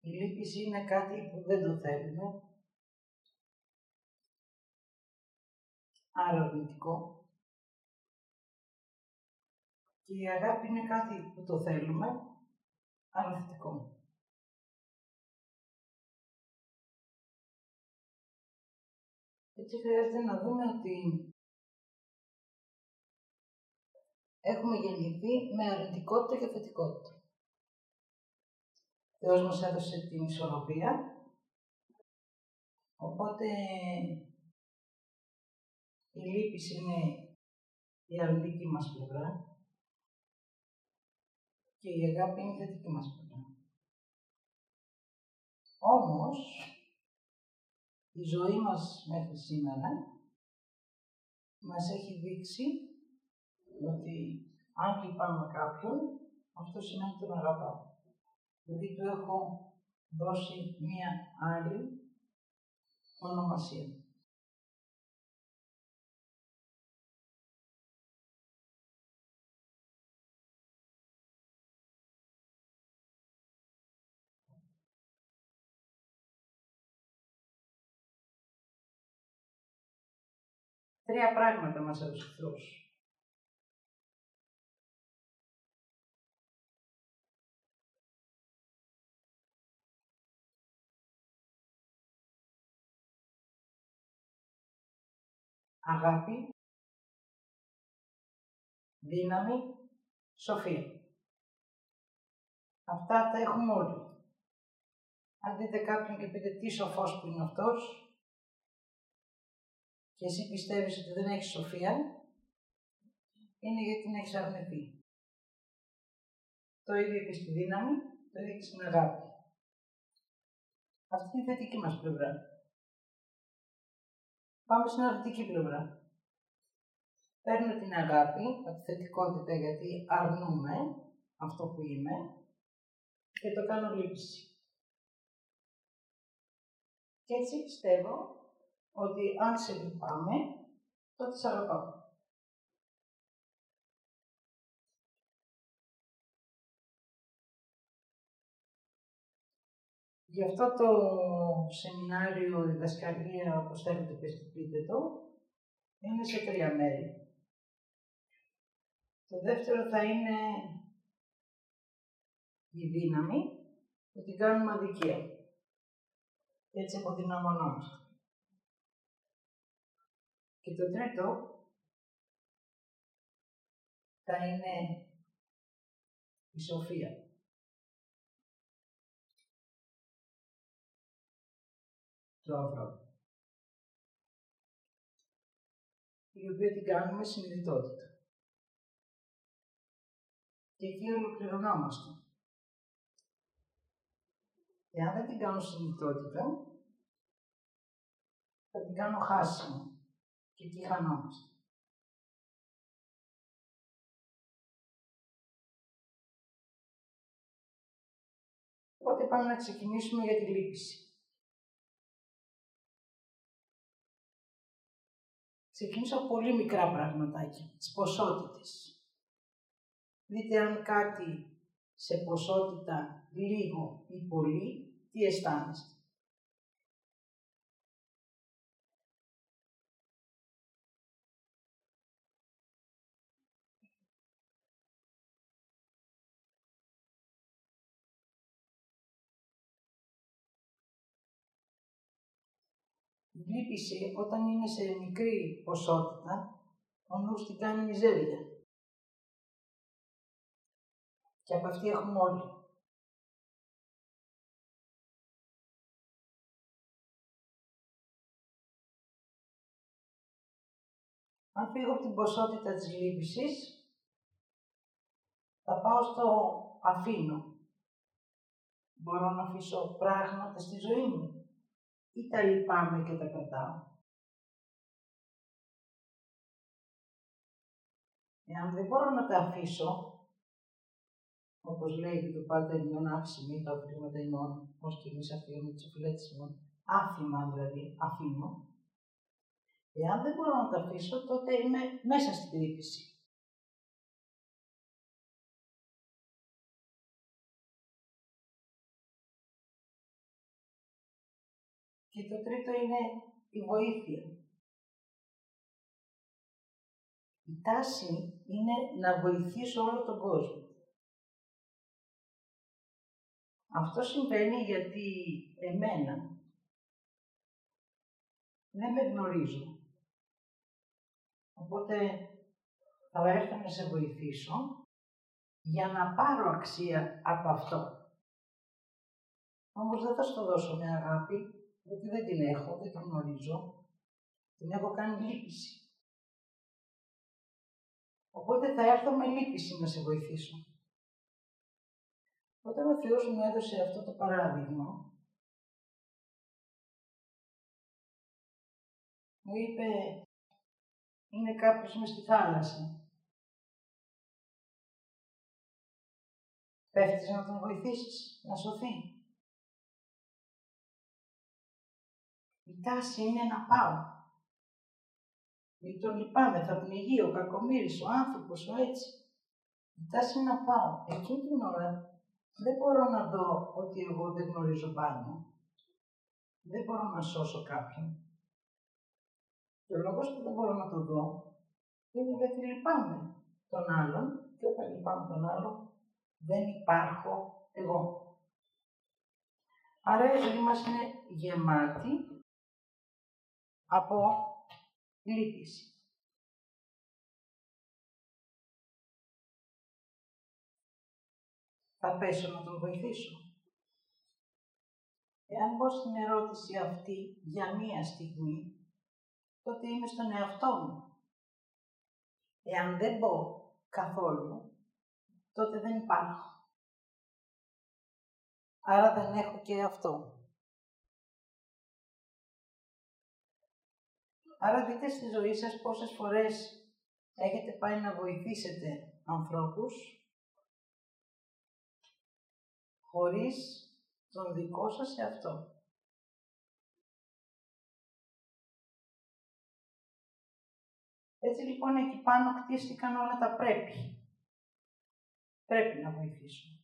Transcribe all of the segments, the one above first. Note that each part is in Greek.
Η λύπηση είναι κάτι που δεν το θέλουμε. Άρα αρνητικό. Και η αγάπη είναι κάτι που το θέλουμε, άρα θετικό. Έτσι χρειάζεται να δούμε ότι έχουμε γεννηθεί με αρνητικότητα και θετικότητα. Ο Θεός μας έδωσε την ισορροπία, οπότε η λύπηση είναι η αρνητική μας πλευρά και η αγάπη είναι η θετική μας πλευρά. Όμως, η ζωή μας μέχρι σήμερα μας έχει δείξει ότι αν λυπάμαι κάποιον, αυτό σημαίνει ότι τον αγαπάω. Δηλαδή του έχω δώσει μία άλλη ονομασία. Τρία πράγματα μας έδωσε ο Θεός. Αγάπη, δύναμη, σοφία. Αυτά τα έχουμε όλοι. Αν δείτε κάποιον και πείτε τι σοφός που είναι αυτός και εσύ πιστεύεις ότι δεν έχεις σοφία, είναι γιατί την έχεις αρνηθεί. Το ίδιο και στη δύναμη, το ίδιο και στην αγάπη. Αυτή είναι η θετική μας πλευρά. Πάμε στην αρνητική πλευρά. Παίρνω την αγάπη, τη θετικότητα γιατί αρνούμε αυτό που είμαι και το κάνω λήψη. Και έτσι πιστεύω ότι αν σε λυπάμαι, τότε σε αγαπάω. Γι' αυτό το σεμινάριο, διδασκαλία, όπως θέλετε πείτε το, είναι σε τρία μέρη. Το δεύτερο θα είναι η δύναμη που την κάνουμε αδικία. Έτσι αποδυναμωνόμαστε. Και το τρίτο θα είναι η σοφία. Του Η οποία την κάνουμε συνειδητότητα. Και εκεί ολοκληρωνόμαστε. Εάν δεν την κάνω συνειδητότητα, θα την κάνω χάσιμο. Και εκεί χανόμαστε. Οπότε πάμε να ξεκινήσουμε για τη λύπηση. Ξεκινήσω από πολύ μικρά πραγματάκια, τις ποσότητες. Δείτε αν κάτι σε ποσότητα λίγο ή πολύ, τι αισθάνεστε. Λύπηση όταν είναι σε μικρή ποσότητα, ο νους την κάνει μιζέρια. Και από αυτή έχουμε όλοι. Αν φύγω από την ποσότητα της λύπησης, θα πάω στο αφήνω. Μπορώ να αφήσω πράγματα στη ζωή μου ή τα λυπάμαι και τα κρατάω. Εάν δεν μπορώ να τα αφήσω, όπως λέει και το πάντα ημών άφηση τα οφείλματα ημών, ω και εμείς αφήνουμε τις οφειλέτες ημών, άφημα δηλαδή, αφήνω. Εάν δεν μπορώ να τα αφήσω, τότε είμαι μέσα στην κρύπηση. Και το τρίτο είναι η βοήθεια. Η τάση είναι να βοηθήσω όλο τον κόσμο. Αυτό συμβαίνει γιατί εμένα δεν με γνωρίζω. Οπότε θα έρθω να σε βοηθήσω για να πάρω αξία από αυτό. Όμως δεν θα σου δώσω με αγάπη, γιατί δεν την έχω, δεν την γνωρίζω. Την έχω κάνει λύπηση. Οπότε θα έρθω με λύπηση να σε βοηθήσω. Όταν ο Θεός μου έδωσε αυτό το παράδειγμα, μου είπε, είναι κάποιος μες στη θάλασσα. Πέφτεις να τον βοηθήσεις, να σωθεί. Τάση είναι να πάω. Γιατί τον λυπάμαι, θα πνιγεί ο κακομύρης, ο άνθρωπος, ο έτσι. Η τάση είναι να πάω. Εκείνη την ώρα δεν μπορώ να δω ότι εγώ δεν γνωρίζω πάνω. Δεν μπορώ να σώσω κάποιον. Και ο λόγος που δεν μπορώ να το δω είναι γιατί λυπάμαι τον άλλον και όταν λυπάμαι τον άλλον δεν υπάρχω εγώ. Άρα η ζωή μας είναι γεμάτη από λύπηση. Θα πέσω να τον βοηθήσω. Εάν πω στην ερώτηση αυτή για μία στιγμή, τότε είμαι στον εαυτό μου. Εάν δεν πω καθόλου, τότε δεν υπάρχω. Άρα δεν έχω και αυτό. Άρα δείτε στη ζωή σας πόσες φορές έχετε πάει να βοηθήσετε ανθρώπους χωρίς τον δικό σας εαυτό. Έτσι λοιπόν εκεί πάνω χτίστηκαν όλα τα πρέπει. Πρέπει να βοηθήσω.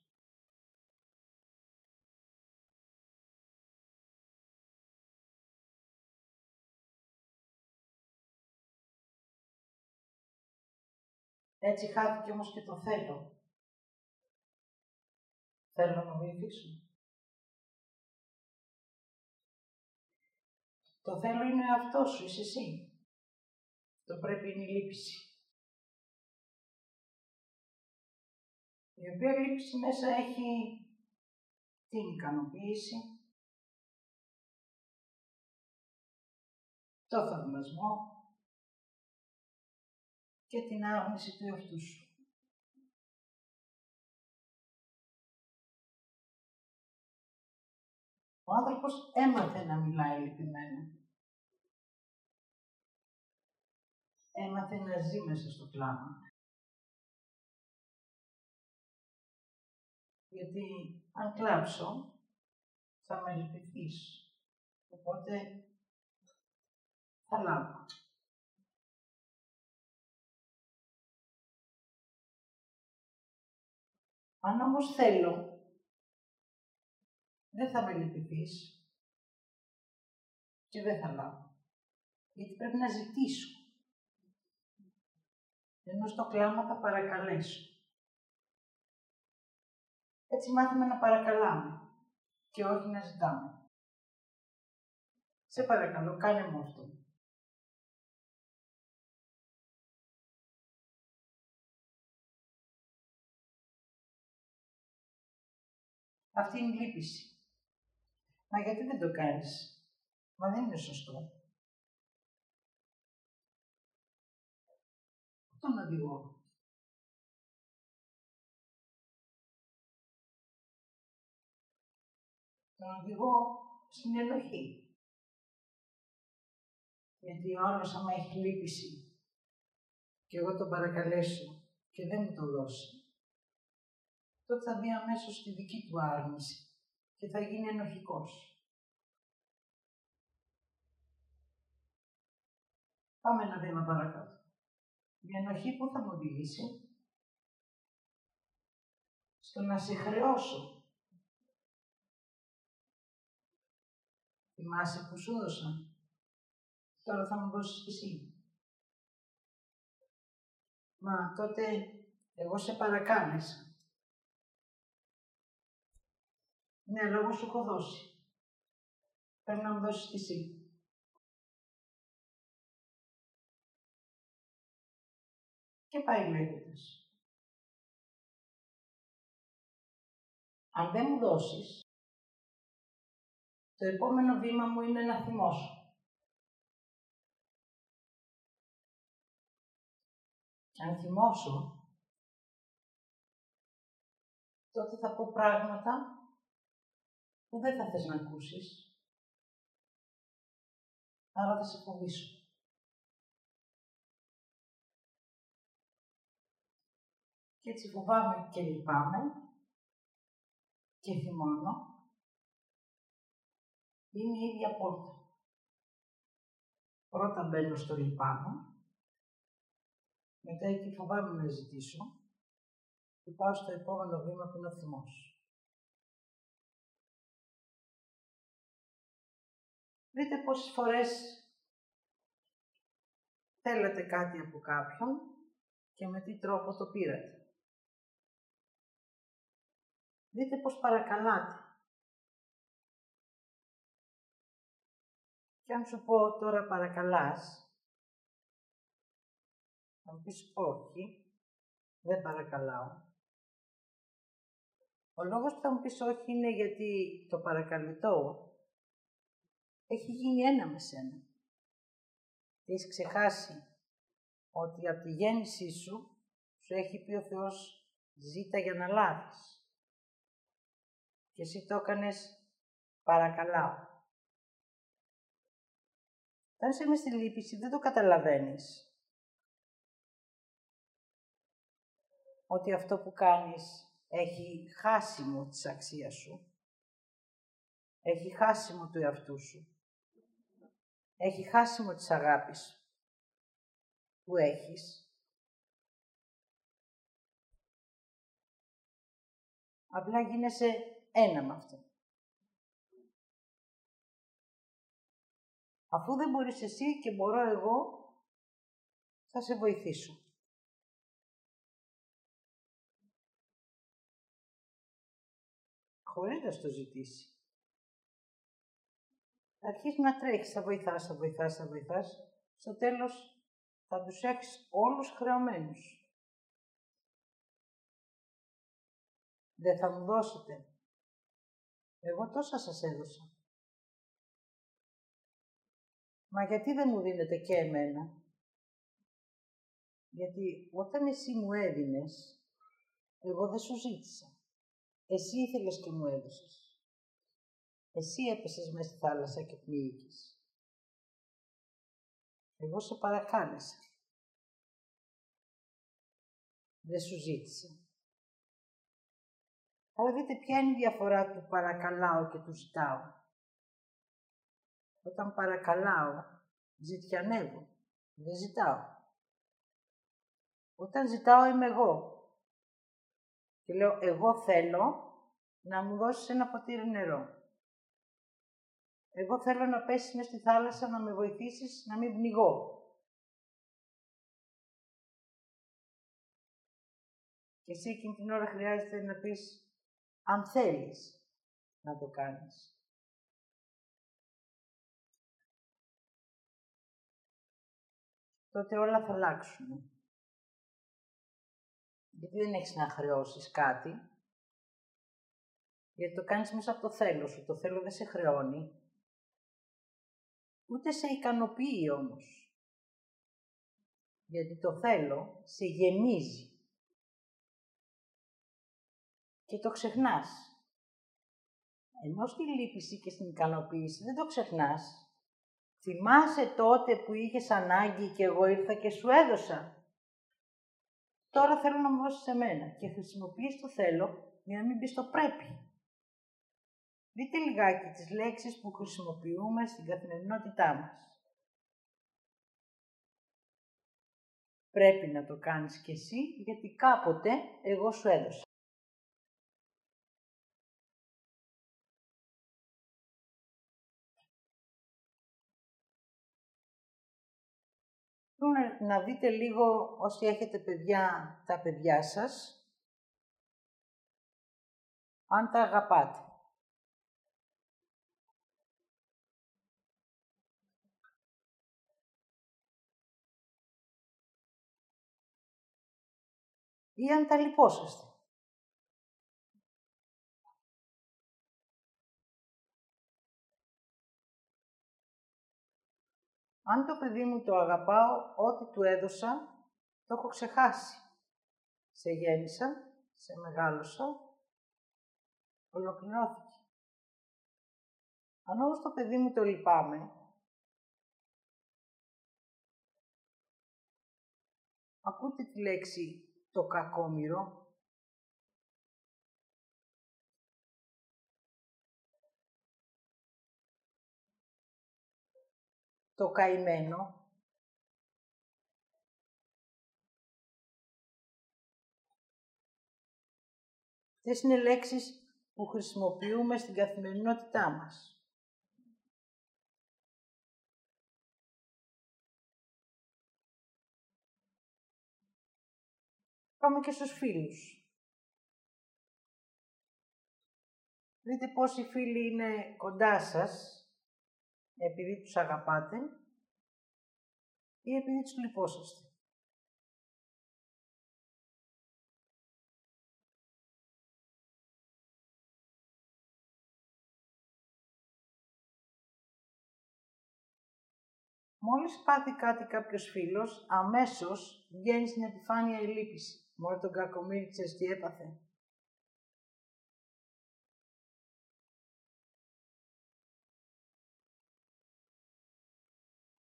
Έτσι χάθηκε όμως και το θέλω. Θέλω να βοηθήσω. Το θέλω είναι αυτός σου, είσαι εσύ. Το πρέπει είναι η λύπηση. Η οποία λύπηση μέσα έχει την ικανοποίηση, το θαυμασμό, και την άγνωση του εαυτού σου. Ο άνθρωπος έμαθε να μιλάει λυπημένα. Έμαθε να ζει μέσα στο κλάμα. Γιατί αν κλάψω, θα με λυπηθείς. Οπότε θα λάβω. Αν όμως θέλω, δεν θα με λυπηθείς και δεν θα λάβω. Γιατί πρέπει να ζητήσω. Ενώ στο κλάμα θα παρακαλέσω. Έτσι μάθαμε να παρακαλάμε και όχι να ζητάμε. Σε παρακαλώ, κάνε μου αυτό. Αυτή είναι η λύπηση. Μα γιατί δεν το κάνεις; Μα δεν είναι σωστό. Τον οδηγώ. Τον οδηγώ στην ενοχή. Γιατί ο άλλος άμα έχει λύπηση και εγώ τον παρακαλέσω και δεν μου το δώσει, τότε θα μπει αμέσως στη δική του άρνηση και θα γίνει ενοχικός. Πάμε ένα βήμα παρακάτω. Η ενοχή που θα μου οδηγήσει στο να σε χρεώσω. Θυμάσαι που σου έδωσα. Τώρα θα μου δώσεις και εσύ. Μα τότε εγώ σε παρακάλεσα. Ναι, λόγω σου έχω δώσει. Πρέπει να μου δώσεις και εσύ. Και πάει λέγοντας. Αν δεν μου δώσεις, το επόμενο βήμα μου είναι να θυμώσω. Αν θυμώσω, τότε θα πω πράγματα που δεν θα θες να ακούσεις. Άρα θα σε φοβήσω. Και έτσι φοβάμαι και λυπάμαι και θυμώνω. Είναι η ίδια πόρτα. Πρώτα μπαίνω στο λυπάμαι, μετά εκεί φοβάμαι να ζητήσω και πάω στο επόμενο βήμα που είναι ο θυμός. Δείτε πόσες φορές θέλετε κάτι από κάποιον και με τι τρόπο το πήρατε. Δείτε πώς παρακαλάτε. Και αν σου πω τώρα παρακαλάς, θα μου πεις όχι, δεν παρακαλάω. Ο λόγος που θα μου πεις όχι είναι γιατί το παρακαλυτό έχει γίνει ένα με σένα. Έχεις ξεχάσει ότι από τη γέννησή σου σου έχει πει ο Θεός ζήτα για να λάβεις. Και εσύ το έκανες παρακαλάω. Όταν είσαι μες στη λύπηση δεν το καταλαβαίνεις. Ότι αυτό που κάνεις έχει χάσιμο της αξίας σου. Έχει χάσιμο του εαυτού σου έχει χάσιμο της αγάπης που έχεις; Απλά γίνεσαι ένα με αυτό. Αφού δεν μπορείς εσύ και μπορώ εγώ, θα σε βοηθήσω. Χωρίς να στο ζητήσει θα αρχίσεις να τρέχεις, θα βοηθάς, θα βοηθάς, θα βοηθάς. Στο τέλος θα τους έχεις όλους χρεωμένους. Δεν θα μου δώσετε. Εγώ τόσα σας έδωσα. Μα γιατί δεν μου δίνετε και εμένα; Γιατί όταν εσύ μου έδινες, εγώ δεν σου ζήτησα. Εσύ ήθελες και μου έδωσες. Εσύ έπεσες μέσα στη θάλασσα και πνίγηκες. Εγώ σε παρακάλεσα. Δεν σου ζήτησα. Αλλά δείτε ποια είναι η διαφορά του παρακαλάω και του ζητάω. Όταν παρακαλάω, ζητιανεύω. Δεν ζητάω. Όταν ζητάω είμαι εγώ. Και λέω, εγώ θέλω να μου δώσεις ένα ποτήρι νερό. Εγώ θέλω να πέσεις μες στη θάλασσα να με βοηθήσεις να μην πνιγώ. Και εσύ εκείνη την ώρα χρειάζεται να πεις αν θέλεις να το κάνεις. Τότε όλα θα αλλάξουν. Γιατί δεν έχεις να χρεώσεις κάτι. Γιατί το κάνεις μέσα από το θέλω σου. Το θέλω δεν σε χρεώνει ούτε σε ικανοποιεί όμως. Γιατί το θέλω σε γεμίζει. Και το ξεχνάς. Ενώ στη λύπηση και στην ικανοποίηση δεν το ξεχνάς. Θυμάσαι τότε που είχες ανάγκη και εγώ ήρθα και σου έδωσα. Τώρα θέλω να μου δώσεις εμένα και χρησιμοποιείς το θέλω για να μην πεις το πρέπει. Δείτε λιγάκι τις λέξεις που χρησιμοποιούμε στην καθημερινότητά μας. Πρέπει να το κάνεις και εσύ, γιατί κάποτε εγώ σου έδωσα. να δείτε λίγο όσοι έχετε παιδιά τα παιδιά σας, αν τα αγαπάτε. Ή αν τα λυπόσαστε. Αν το παιδί μου το αγαπάω, ό,τι του έδωσα, το έχω ξεχάσει. Σε γέννησα, σε μεγάλωσα, ολοκληρώθηκε. Αν όμως το παιδί μου το λυπάμαι, ακούτε τη λέξη το κακόμοιρο, το καημένο, Αυτές είναι λέξεις που χρησιμοποιούμε στην καθημερινότητά μας. Πάμε και στους φίλους. Δείτε πόσοι φίλοι είναι κοντά σας, επειδή τους αγαπάτε ή επειδή τους λυπόσαστε. Μόλις πάθει κάτι κάποιος φίλος, αμέσως βγαίνει στην επιφάνεια η λύπηση. Μόνο τον κακομύρι τι έπαθε.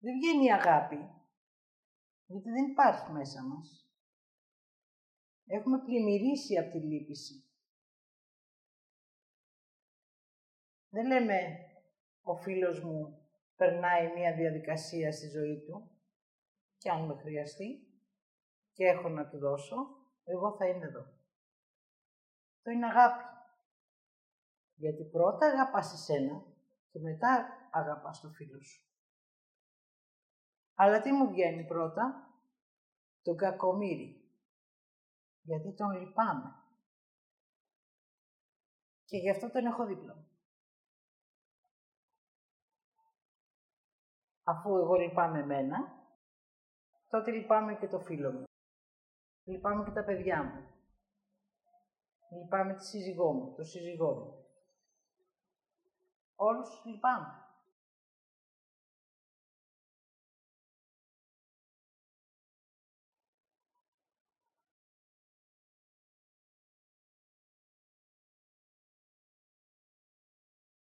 Δεν βγαίνει η αγάπη, γιατί δεν υπάρχει μέσα μας. Έχουμε πλημμυρίσει από τη λύπηση. Δεν λέμε ο φίλος μου περνάει μία διαδικασία στη ζωή του και αν με χρειαστεί και έχω να του δώσω, εγώ θα είμαι εδώ. Το είναι αγάπη. Γιατί πρώτα αγαπάς εσένα και μετά αγαπάς το φίλο σου. Αλλά τι μου βγαίνει πρώτα, τον κακομύρι. Γιατί τον λυπάμαι. Και γι' αυτό τον έχω δίπλα Αφού εγώ λυπάμαι εμένα, τότε λυπάμαι και το φίλο μου. Λυπάμαι και τα παιδιά μου. Λυπάμαι τη σύζυγό μου, το σύζυγό μου. Όλους λυπάμαι.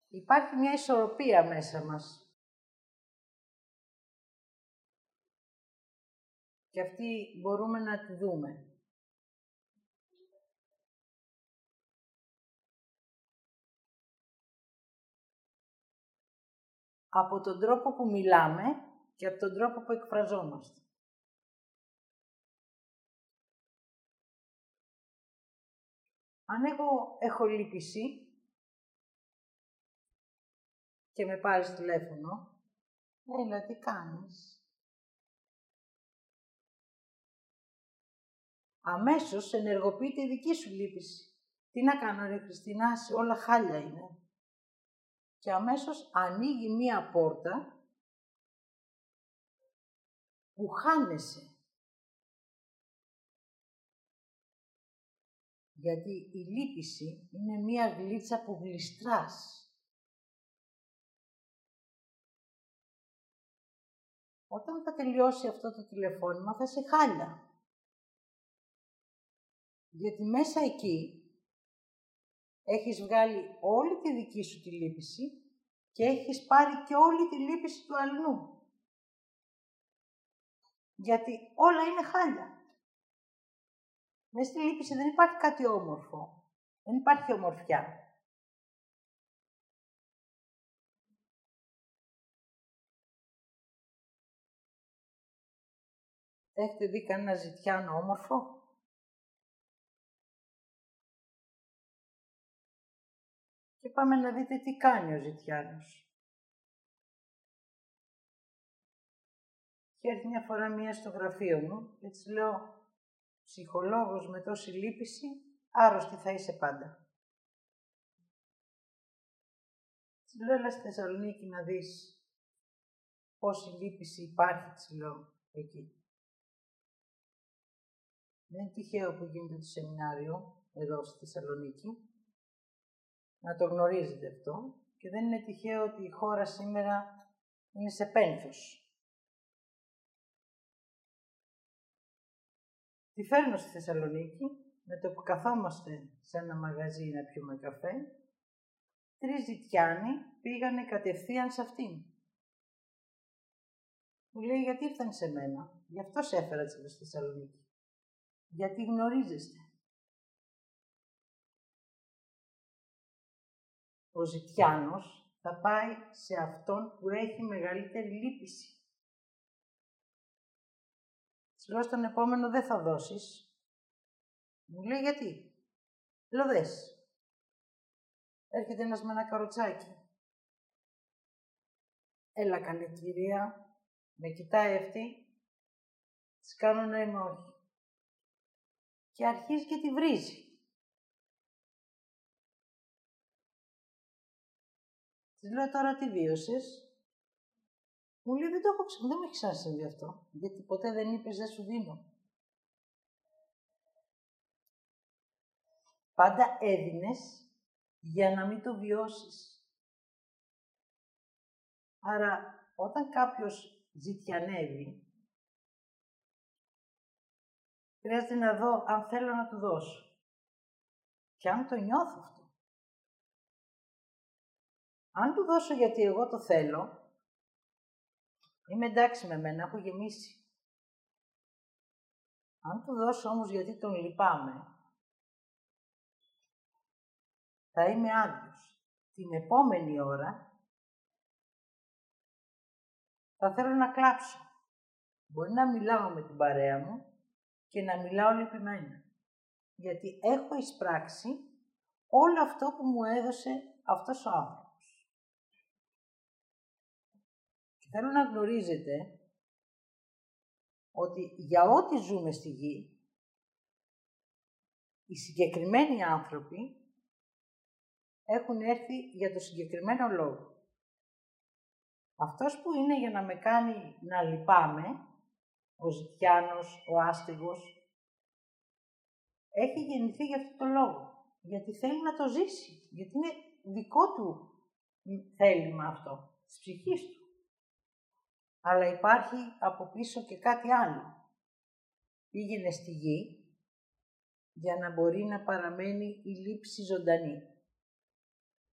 Υπάρχει μια ισορροπία μέσα μας. Και αυτή μπορούμε να τη δούμε. Από τον τρόπο που μιλάμε και από τον τρόπο που εκφραζόμαστε. Αν εγώ έχω λύπηση, και με πάρεις τηλέφωνο, έλα, τι κάνεις. Αμέσως ενεργοποιείται η δική σου λύπηση. Τι να κάνω ρε Χριστίνα, όλα χάλια είναι. Και αμέσως ανοίγει μία πόρτα που χάνεσαι. Γιατί η λύπηση είναι μία γλίτσα που γλιστράς. Όταν θα τελειώσει αυτό το τηλεφώνημα θα σε χάλια. Γιατί μέσα εκεί έχεις βγάλει όλη τη δική σου τη λύπηση και έχεις πάρει και όλη τη λύπηση του αλλού. Γιατί όλα είναι χάλια. Μέσα στη λύπηση δεν υπάρχει κάτι όμορφο. Δεν υπάρχει ομορφιά. Έχετε δει κανένα ζητιάνο όμορφο; Πάμε να δείτε τι κάνει ο ζητιάνος. Και έρθει μια φορά μία στο γραφείο μου και της λέω «Ψυχολόγος με τόση λύπηση, άρρωστη θα είσαι πάντα». Της λέω «Έλα στη Θεσσαλονίκη να δεις πόση λύπηση υπάρχει», της λέω, εκεί. Δεν είναι τυχαίο που γίνεται το σεμινάριο εδώ στη Θεσσαλονίκη. Να το γνωρίζετε αυτό. Και δεν είναι τυχαίο ότι η χώρα σήμερα είναι σε πένθος. Τη φέρνω στη Θεσσαλονίκη, με το που καθόμαστε σε ένα μαγαζί να πιούμε καφέ, τρεις ζητιάνοι πήγανε κατευθείαν σε αυτήν. Μου λέει, γιατί ήρθαν σε μένα, γι' αυτό σε έφερα στη Θεσσαλονίκη. Γιατί γνωρίζεστε; Ο ζητιάνος θα πάει σε αυτόν που έχει μεγαλύτερη λύπηση. Της λέω στον επόμενο δεν θα δώσεις. Μου λέει γιατί; Λέω δες. Έρχεται ένας με ένα καροτσάκι. Έλα καλή κυρία. Με κοιτάει αυτή. Της κάνω να είμαι όχι. Και αρχίζει και τη βρίζει. Της λέω τώρα τι βίωσες; Μου λέει, δεν, το έχω, δεν μου έχει ξανασυμβεί αυτό, γιατί ποτέ δεν είπες δεν σου δίνω. Πάντα έδινες για να μην το βιώσεις. Άρα, όταν κάποιος ζητιανεύει, χρειάζεται να δω αν θέλω να του δώσω. Και αν το νιώθω αυτό. Αν του δώσω γιατί εγώ το θέλω, Είμαι εντάξει με μένα, έχω γεμίσει. Αν του δώσω όμως γιατί τον λυπάμαι, θα είμαι άδειος. Την επόμενη ώρα θα θέλω να κλάψω. Μπορεί να μιλάω με την παρέα μου και να μιλάω λυπημένα. Γιατί έχω εισπράξει όλο αυτό που μου έδωσε αυτός ο άνθρωπος. Θέλω να γνωρίζετε ότι για ό,τι ζούμε στη γη, οι συγκεκριμένοι άνθρωποι έχουν έρθει για το συγκεκριμένο λόγο. Αυτός που είναι για να με κάνει να λυπάμαι, ο ζητιάνος, ο άστεγος, έχει γεννηθεί για αυτό το λόγο. Γιατί θέλει να το ζήσει. Γιατί είναι δικό του θέλημα αυτό, της ψυχής του αλλά υπάρχει από πίσω και κάτι άλλο. Πήγαινε στη γη για να μπορεί να παραμένει η λήψη ζωντανή.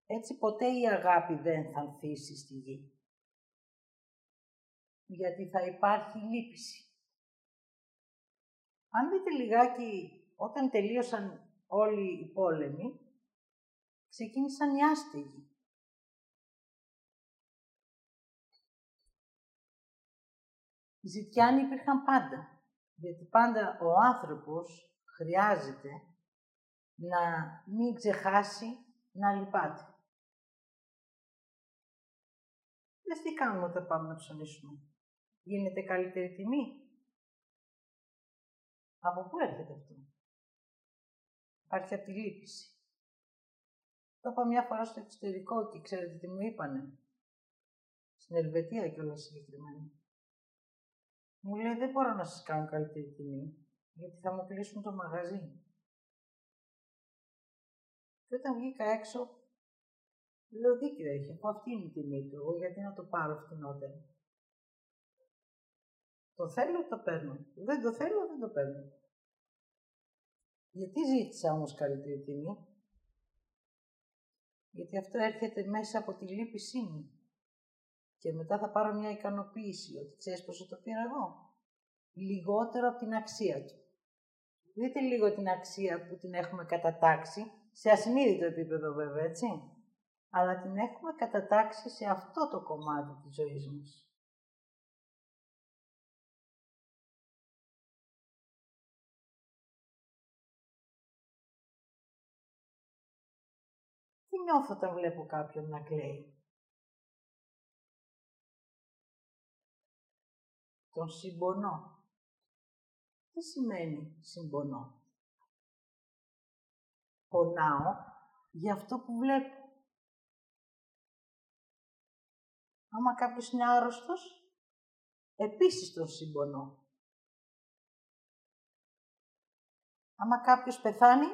Έτσι ποτέ η αγάπη δεν θα ανθίσει στη γη. Γιατί θα υπάρχει λύπηση. Αν δείτε λιγάκι, όταν τελείωσαν όλοι οι πόλεμοι, ξεκίνησαν οι άστεγοι. Ζητιάνοι υπήρχαν πάντα, γιατί πάντα ο άνθρωπος χρειάζεται να μην ξεχάσει να λυπάται. Δες τι κάνουμε όταν πάμε να ψωνίσουμε. Γίνεται καλύτερη τιμή; Από πού έρχεται αυτό; Υπάρχει από τη λύπηση. Το είπα μια φορά στο εξωτερικό και ξέρετε τι μου είπανε; Στην Ελβετία κιόλας συγκεκριμένα. Μου λέει δεν μπορώ να σας κάνω καλύτερη τιμή, γιατί θα μου κλείσουν το μαγαζί. Και όταν βγήκα έξω, λέω δίκιο έχει, αφού αυτή είναι η τιμή του, εγώ γιατί να το πάρω φτηνότερα. Το θέλω, το παίρνω. Δεν το θέλω, δεν το παίρνω. Γιατί ζήτησα όμως καλύτερη τιμή; Γιατί αυτό έρχεται μέσα από τη λύπησή μου και μετά θα πάρω μια ικανοποίηση ότι ξέρεις πόσο το πήρα εγώ. Λιγότερο από την αξία του. Δείτε λίγο την αξία που την έχουμε κατατάξει, σε ασυνείδητο επίπεδο βέβαια, έτσι. Αλλά την έχουμε κατατάξει σε αυτό το κομμάτι της ζωής μας. Τι νιώθω όταν βλέπω κάποιον να κλαίει; Τον συμπονώ. Τι σημαίνει συμπονώ; Πονάω για αυτό που βλέπω. Άμα κάποιος είναι άρρωστος, επίσης τον συμπονώ. Άμα κάποιος πεθάνει,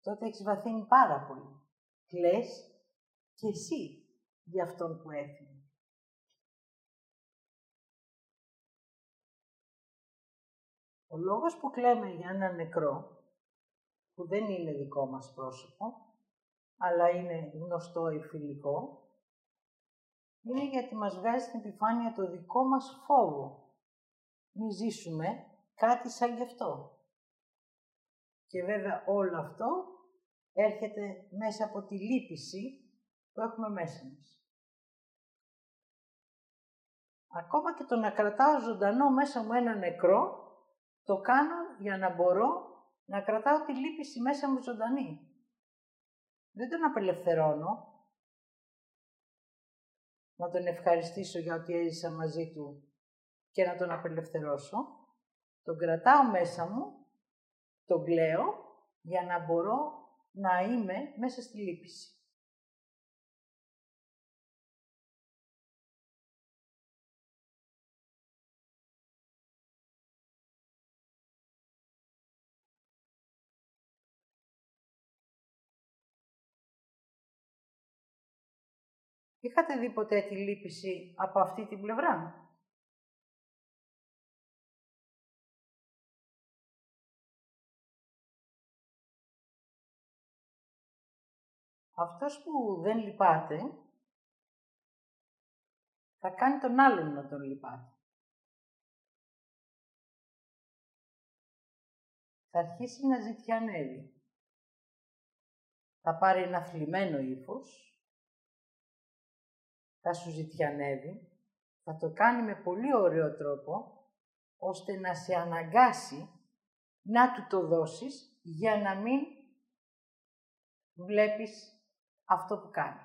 τότε έχεις βαθύνει πάρα πολύ. Κλαις και εσύ για αυτόν που έφυγε. Ο λόγος που κλαίμε για ένα νεκρό, που δεν είναι δικό μας πρόσωπο, αλλά είναι γνωστό ή φιλικό, είναι γιατί μας βγάζει στην επιφάνεια το δικό μας φόβο. Μη ζήσουμε κάτι σαν γι' αυτό. Και βέβαια όλο αυτό έρχεται μέσα από τη λύπηση που έχουμε μέσα μας. Ακόμα και το να κρατάω ζωντανό μέσα μου ένα νεκρό, το κάνω για να μπορώ να κρατάω τη λύπηση μέσα μου ζωντανή. Δεν τον απελευθερώνω. Να τον ευχαριστήσω για ό,τι έζησα μαζί του και να τον απελευθερώσω. Τον κρατάω μέσα μου, τον κλαίω για να μπορώ να είμαι μέσα στη λύπηση. Είχατε δει ποτέ τη λύπηση από αυτή την πλευρά; Αυτός που δεν λυπάται, θα κάνει τον άλλον να τον λυπάται. Θα αρχίσει να ζητιανεύει. Θα πάρει ένα θλιμμένο ύφος θα σου ζητιανεύει, θα το κάνει με πολύ ωραίο τρόπο, ώστε να σε αναγκάσει να του το δώσεις για να μην βλέπεις αυτό που κάνει.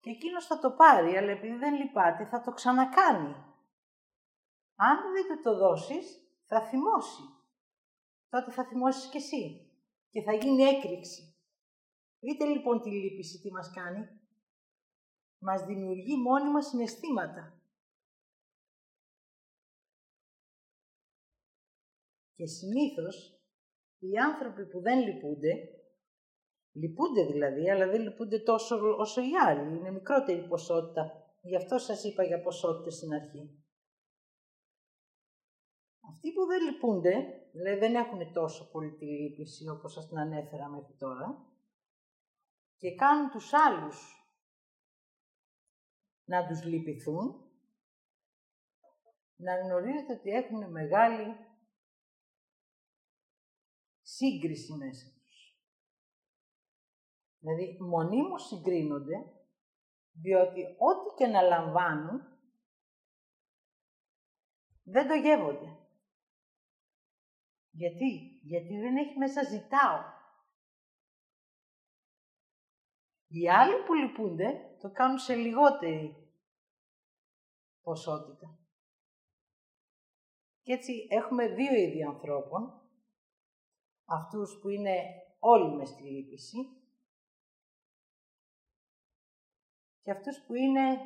Και εκείνος θα το πάρει, αλλά επειδή δεν λυπάται, θα το ξανακάνει. Αν δεν του το δώσεις, θα θυμώσει. Τότε θα θυμώσεις κι εσύ και θα γίνει έκρηξη. Δείτε λοιπόν τη λύπηση τι μας κάνει. Μας δημιουργεί μόνιμα συναισθήματα. Και συνήθως οι άνθρωποι που δεν λυπούνται, λυπούνται δηλαδή, αλλά δεν λυπούνται τόσο όσο οι άλλοι. Είναι μικρότερη ποσότητα. Γι' αυτό σας είπα για ποσότητες στην αρχή. Αυτοί που δεν λυπούνται, δηλαδή δεν έχουν τόσο πολύ τη λύπηση όπως σας την ανέφερα μέχρι τώρα, και κάνουν τους άλλους να τους λυπηθούν, να γνωρίζετε ότι έχουν μεγάλη σύγκριση μέσα τους. Δηλαδή, μονίμως συγκρίνονται, διότι ό,τι και να λαμβάνουν, δεν το γεύονται. Γιατί, γιατί δεν έχει μέσα ζητάω. Οι άλλοι που λυπούνται το κάνουν σε λιγότερη ποσότητα. Και έτσι έχουμε δύο είδη ανθρώπων. Αυτούς που είναι όλοι μες στη λύπηση και αυτούς που είναι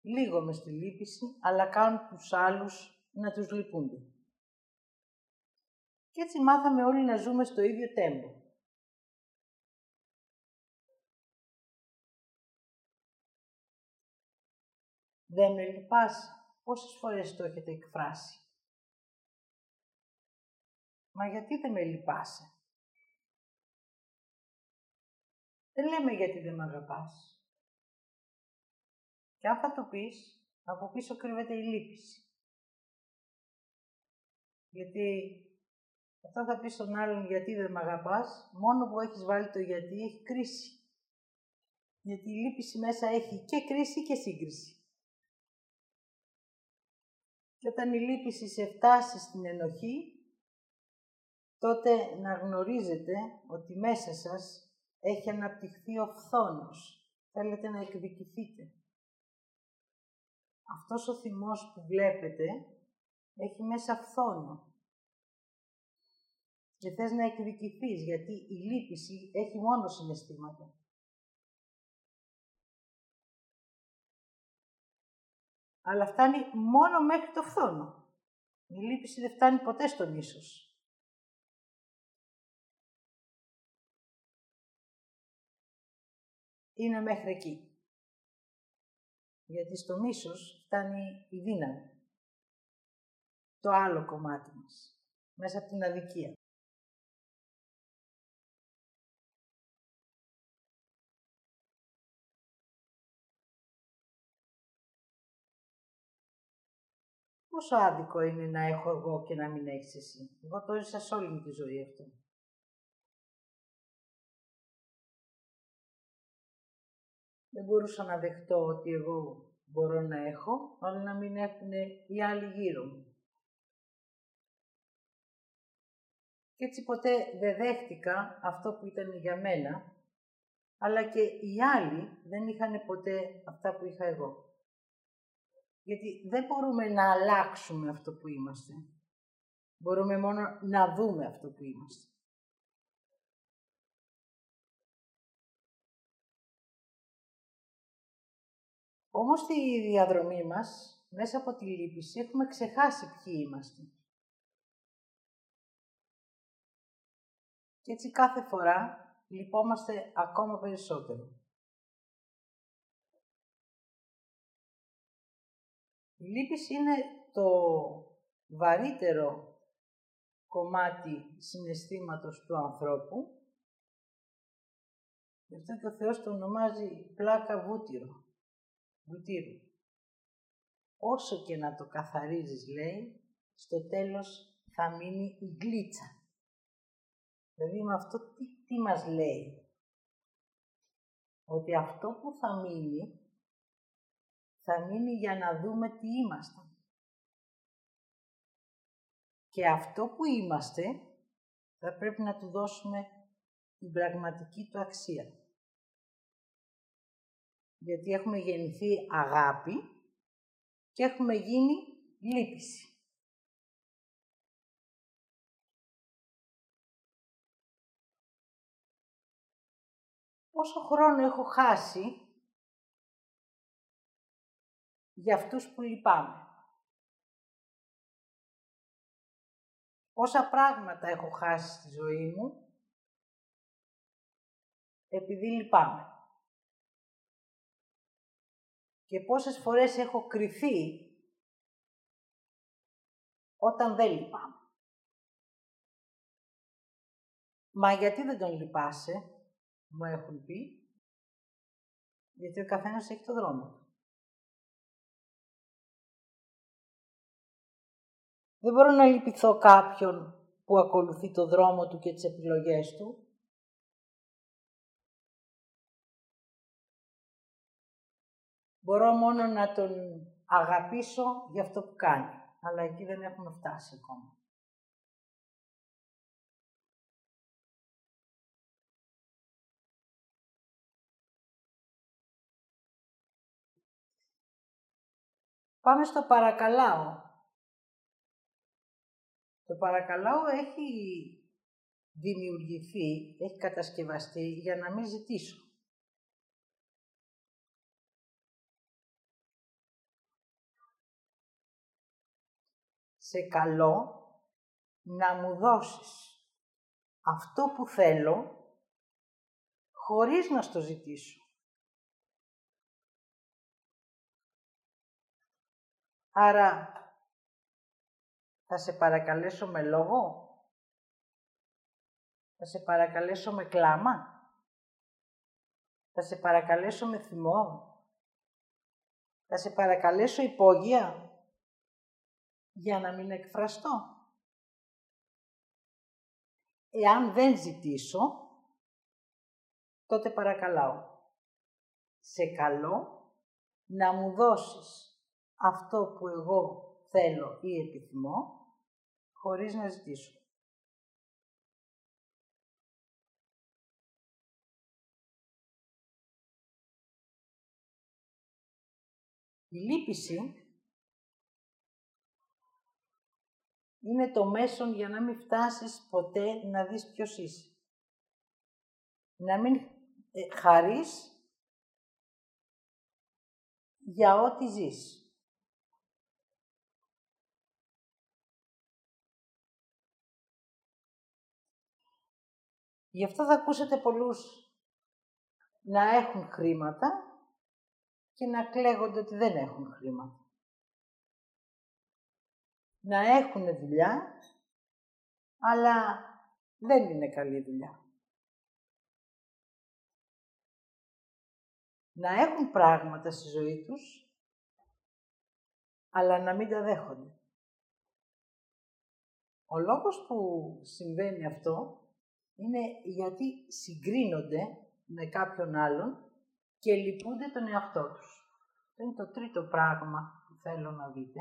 λίγο μες στη λύπηση, αλλά κάνουν τους άλλους να τους λυπούνται. Και έτσι μάθαμε όλοι να ζούμε στο ίδιο τέμπο. Δεν με λυπάσαι. Πόσες φορές το έχετε εκφράσει; Μα γιατί δεν με λυπάσαι; Δεν λέμε γιατί δεν με αγαπάς. Και αν θα το πεις, από πίσω κρύβεται η λύπηση. Γιατί όταν θα πεις στον άλλον γιατί δεν με αγαπάς, μόνο που έχεις βάλει το γιατί έχει κρίση. Γιατί η λύπηση μέσα έχει και κρίση και σύγκριση. Και όταν η λύπηση σε φτάσει στην ενοχή, τότε να γνωρίζετε ότι μέσα σας έχει αναπτυχθεί ο φθόνος. Θέλετε να εκδικηθείτε. Αυτός ο θυμός που βλέπετε έχει μέσα φθόνο. Και θες να εκδικηθείς, γιατί η λύπηση έχει μόνο συναισθήματα. Αλλά φτάνει μόνο μέχρι το φθόνο. Η λύπηση δεν φτάνει ποτέ στο μίσος. Είναι μέχρι εκεί. Γιατί στο μίσος φτάνει η δύναμη. Το άλλο κομμάτι μας. Μέσα από την αδικία. Πόσο άδικο είναι να έχω εγώ και να μην έχεις εσύ; Εγώ το έζησα σε όλη μου τη ζωή αυτό. Δεν μπορούσα να δεχτώ ότι εγώ μπορώ να έχω, αλλά να μην έχουν οι άλλοι γύρω μου. Και έτσι ποτέ δεν δέχτηκα αυτό που ήταν για μένα, αλλά και οι άλλοι δεν είχαν ποτέ αυτά που είχα εγώ. Γιατί δεν μπορούμε να αλλάξουμε αυτό που είμαστε. Μπορούμε μόνο να δούμε αυτό που είμαστε. Όμως στη διαδρομή μας, μέσα από τη λύπηση, έχουμε ξεχάσει ποιοι είμαστε. Και έτσι κάθε φορά λυπόμαστε ακόμα περισσότερο. Η λύπηση είναι το βαρύτερο κομμάτι συναισθήματος του ανθρώπου. Γι' αυτό και ο Θεός το ονομάζει πλάκα βούτυρο, βουτύρου. Όσο και να το καθαρίζεις, λέει, στο τέλος θα μείνει η γλίτσα. Δηλαδή με αυτό τι, τι μας λέει; Ότι αυτό που θα μείνει θα μείνει για να δούμε τι είμαστε. Και αυτό που είμαστε θα πρέπει να του δώσουμε την πραγματική του αξία. Γιατί έχουμε γεννηθεί αγάπη και έχουμε γίνει λύπηση. Όσο χρόνο έχω χάσει για αυτούς που λυπάμαι. Όσα πράγματα έχω χάσει στη ζωή μου, επειδή λυπάμαι. Και πόσες φορές έχω κρυθεί όταν δεν λυπάμαι. Μα γιατί δεν τον λυπάσαι, μου έχουν πει, γιατί ο καθένας έχει το δρόμο του. Δεν μπορώ να λυπηθώ κάποιον που ακολουθεί το δρόμο του και τις επιλογές του. Μπορώ μόνο να τον αγαπήσω για αυτό που κάνει. Αλλά εκεί δεν έχουμε φτάσει ακόμα. Πάμε στο παρακαλάω. Το παρακαλάω έχει δημιουργηθεί, έχει κατασκευαστεί για να μην ζητήσω. Σε καλό να μου δώσεις αυτό που θέλω χωρίς να στο ζητήσω. Άρα θα σε παρακαλέσω με λόγο; Θα σε παρακαλέσω με κλάμα; Θα σε παρακαλέσω με θυμό; Θα σε παρακαλέσω υπόγεια; Για να μην εκφραστώ; Εάν δεν ζητήσω, τότε παρακαλάω. Σε καλό να μου δώσεις αυτό που εγώ θέλω ή επιθυμώ, χωρίς να ζητήσω. Η λύπηση είναι το μέσον για να μην φτάσεις ποτέ να δεις ποιος είσαι. Να μην ε, χαρείς για ό,τι ζεις. Γι' αυτό θα ακούσετε πολλούς να έχουν χρήματα και να κλαίγονται ότι δεν έχουν χρήματα. Να έχουν δουλειά, αλλά δεν είναι καλή δουλειά. Να έχουν πράγματα στη ζωή τους, αλλά να μην τα δέχονται. Ο λόγος που συμβαίνει αυτό είναι γιατί συγκρίνονται με κάποιον άλλον και λυπούνται τον εαυτό τους. Αυτό είναι το τρίτο πράγμα που θέλω να δείτε,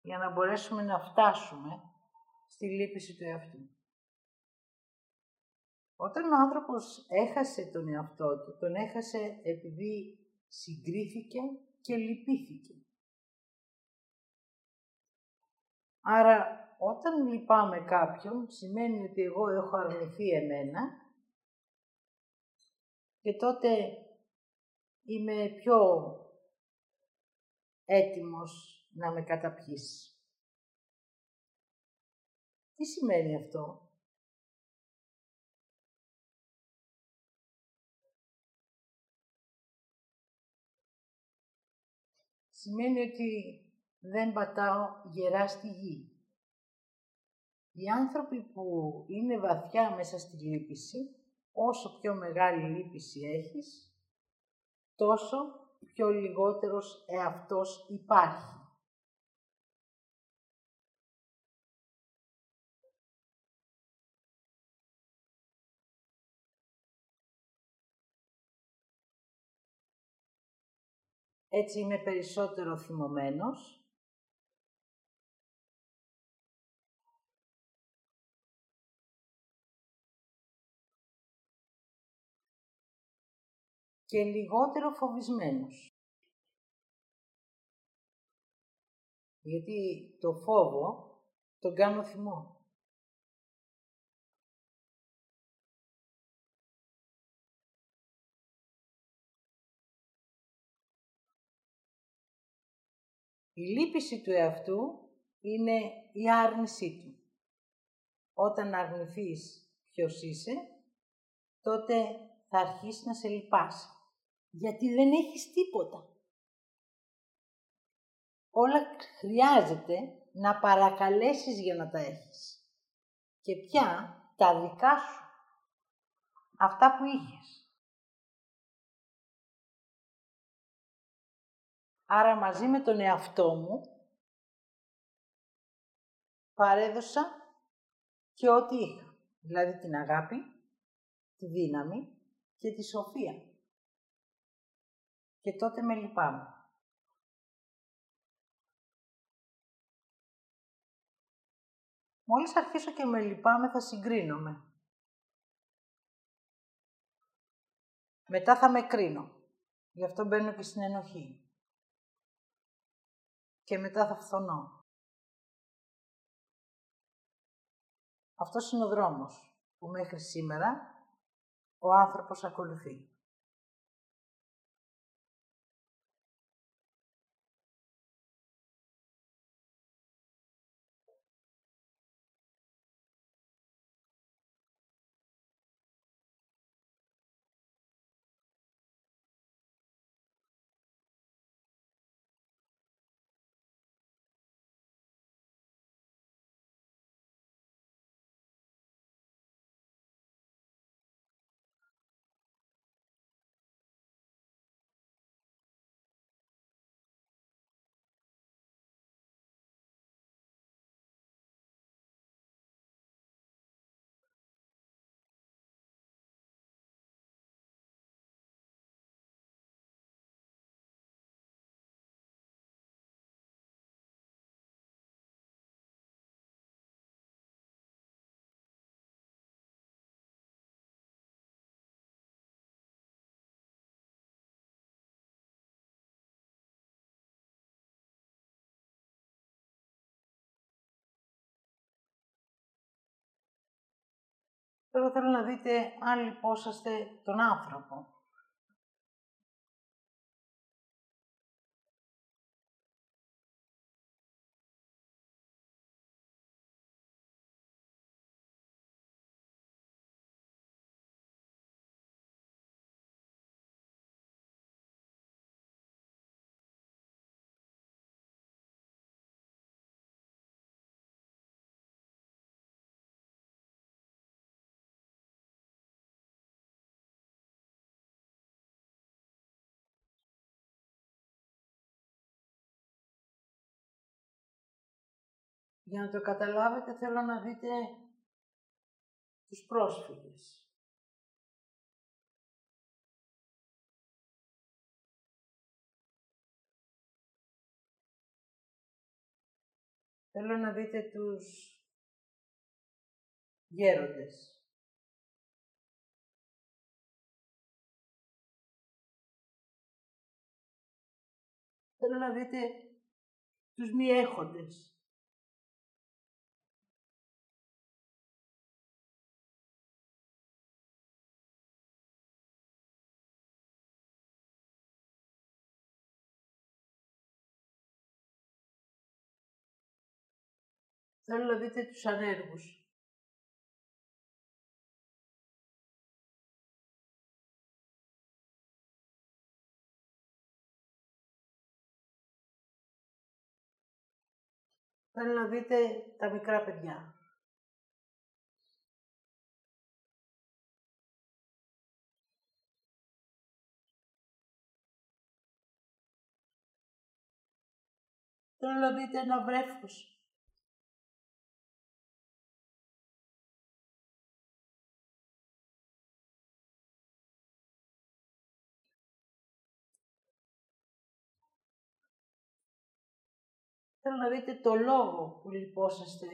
για να μπορέσουμε να φτάσουμε στη λύπηση του εαυτού. Όταν ο άνθρωπος έχασε τον εαυτό του, τον έχασε επειδή συγκρίθηκε και λυπήθηκε. Άρα, όταν λυπάμαι κάποιον, σημαίνει ότι εγώ έχω αρνηθεί εμένα και τότε είμαι πιο έτοιμος να με καταπιείς. Τι σημαίνει αυτό; Σημαίνει ότι δεν πατάω γερά στη γη. Οι άνθρωποι που είναι βαθιά μέσα στη λύπηση, όσο πιο μεγάλη λύπηση έχεις, τόσο πιο λιγότερος εαυτός υπάρχει. Έτσι είμαι περισσότερο θυμωμένος, και λιγότερο φοβισμένος. Γιατί το φόβο τον κάνω θυμό. Η λύπηση του εαυτού είναι η άρνησή του. Όταν αρνηθείς ποιος είσαι, τότε θα αρχίσεις να σε λυπάσει γιατί δεν έχεις τίποτα. Όλα χρειάζεται να παρακαλέσεις για να τα έχεις. Και πια τα δικά σου. Αυτά που είχες. Άρα μαζί με τον εαυτό μου παρέδωσα και ό,τι είχα. Δηλαδή την αγάπη, τη δύναμη και τη σοφία και τότε με λυπάμαι. Μόλις αρχίσω και με λυπάμαι θα συγκρίνομαι. Μετά θα με κρίνω. Γι' αυτό μπαίνω και στην ενοχή. Και μετά θα φθονώ. Αυτός είναι ο δρόμος που μέχρι σήμερα ο άνθρωπος ακολουθεί. Εγώ θέλω να δείτε αν λυπόσαστε τον άνθρωπο. Για να το καταλάβετε θέλω να δείτε τους πρόσφυγες. Θέλω να δείτε τους γέροντες. Θέλω να δείτε τους μη έχοντες. Θέλω να δείτε τους ανέργους. Θέλω να δείτε τα μικρά παιδιά. Θέλω να δείτε ένα βρέφος. Θέλω να δείτε το λόγο που λυπόσαστε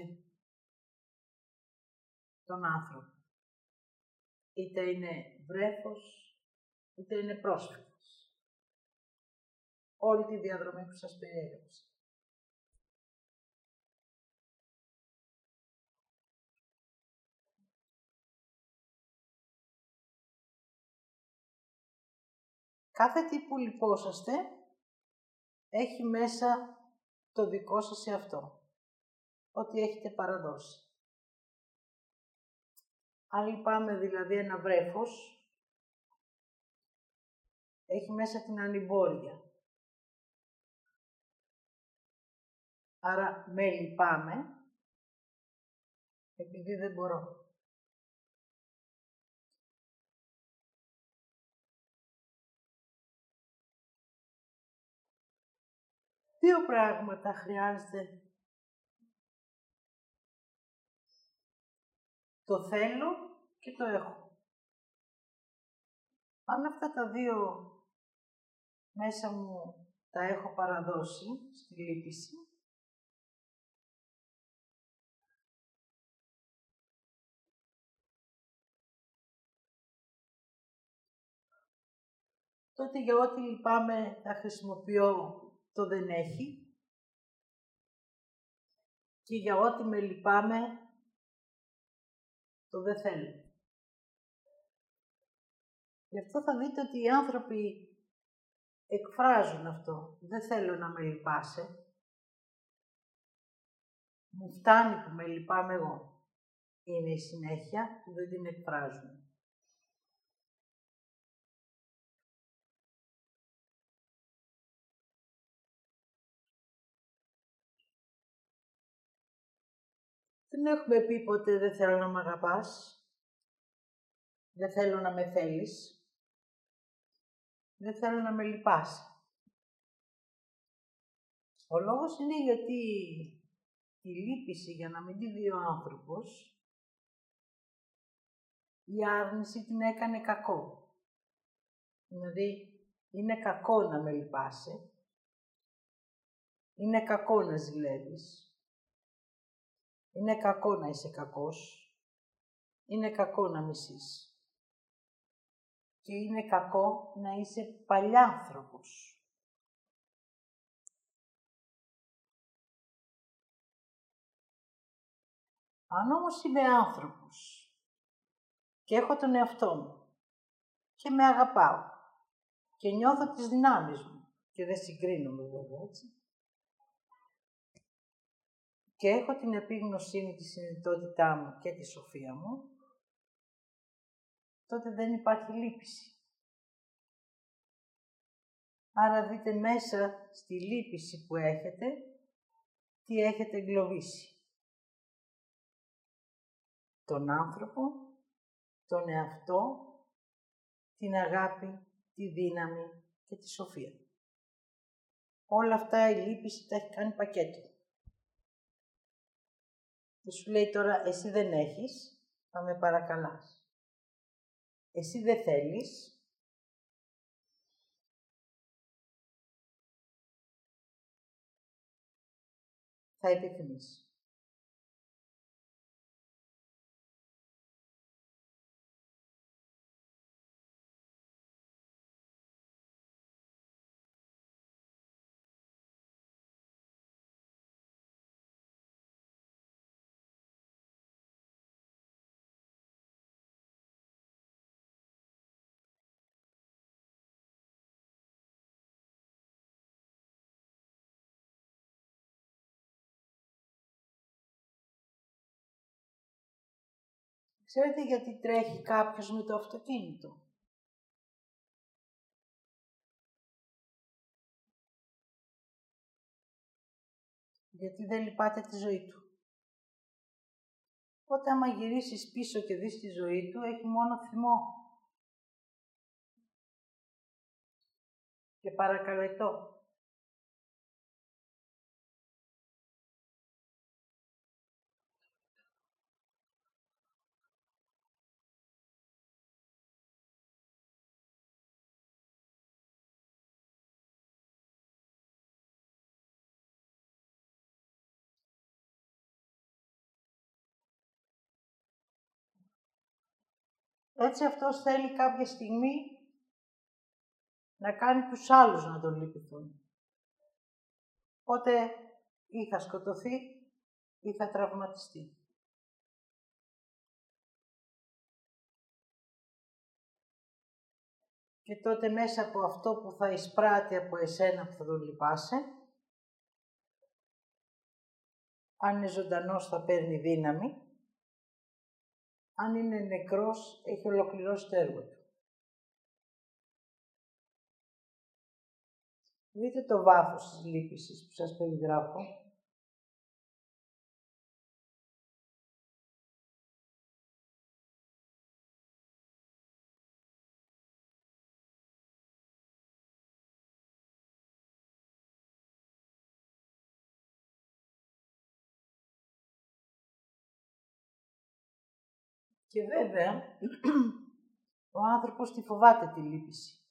τον άνθρωπο. Είτε είναι βρέφος, είτε είναι πρόσφυγος. Όλη τη διαδρομή που σας περιέγραψα. Κάθε τι που λυπόσαστε έχει μέσα το δικό σας εαυτό. Ό,τι έχετε παραδώσει. Αν λυπάμαι δηλαδή ένα βρέφος, έχει μέσα την ανυμπόρια. Άρα με λυπάμαι, επειδή δεν μπορώ. Δύο πράγματα χρειάζεται. Το θέλω και το έχω. Αν αυτά τα δύο μέσα μου τα έχω παραδώσει στη λύπηση, τότε για ό,τι λυπάμαι θα χρησιμοποιώ το δεν έχει και για ό,τι με λυπάμαι το δεν θέλω. Γι' αυτό θα δείτε ότι οι άνθρωποι εκφράζουν αυτό. Δεν θέλω να με λυπάσαι. Μου φτάνει που με λυπάμαι εγώ. Είναι η συνέχεια που δεν την εκφράζουν. Δεν έχουμε πει ποτέ δεν θέλω να με αγαπάς. Δεν θέλω να με θέλεις. Δεν θέλω να με λυπάσαι. Ο λόγος είναι γιατί η λύπηση για να μην τη δει ο άνθρωπος, η άρνηση την έκανε κακό. Δηλαδή, είναι κακό να με λυπάσαι. Είναι κακό να ζηλεύεις. Είναι κακό να είσαι κακός. Είναι κακό να μισείς. Και είναι κακό να είσαι παλιάνθρωπος. Αν όμως είμαι άνθρωπος και έχω τον εαυτό μου και με αγαπάω και νιώθω τις δυνάμεις μου και δεν συγκρίνομαι βέβαια έτσι. Και έχω την επίγνωσή μου, τη συνειδητότητά μου και τη σοφία μου, τότε δεν υπάρχει λύπηση. Άρα δείτε μέσα στη λύπηση που έχετε, τι έχετε εγκλωβίσει. Τον άνθρωπο, τον εαυτό, την αγάπη, τη δύναμη και τη σοφία. Όλα αυτά η λύπηση τα έχει κάνει πακέτο. Και σου λέει τώρα, εσύ δεν έχεις, θα με παρακαλάς. Εσύ δεν θέλεις, θα επιθυμήσει. Ξέρετε γιατί τρέχει κάποιος με το αυτοκίνητο; Γιατί δεν λυπάται τη ζωή του. Οπότε άμα γυρίσεις πίσω και δεις τη ζωή του, έχει μόνο θυμό. Και παρακαλετό. Έτσι αυτός θέλει κάποια στιγμή να κάνει τους άλλους να τον λυπηθούν. Οπότε ή θα σκοτωθεί ή θα τραυματιστεί. Και τότε μέσα από αυτό που θα εισπράττει από εσένα που θα τον λυπάσαι, αν είναι ζωντανός θα παίρνει δύναμη αν είναι νεκρός, έχει ολοκληρώσει το έργο του. Δείτε το βάθος της λύπησης που σας περιγράφω. Και βέβαια, ο άνθρωπος τη φοβάται τη λύπηση.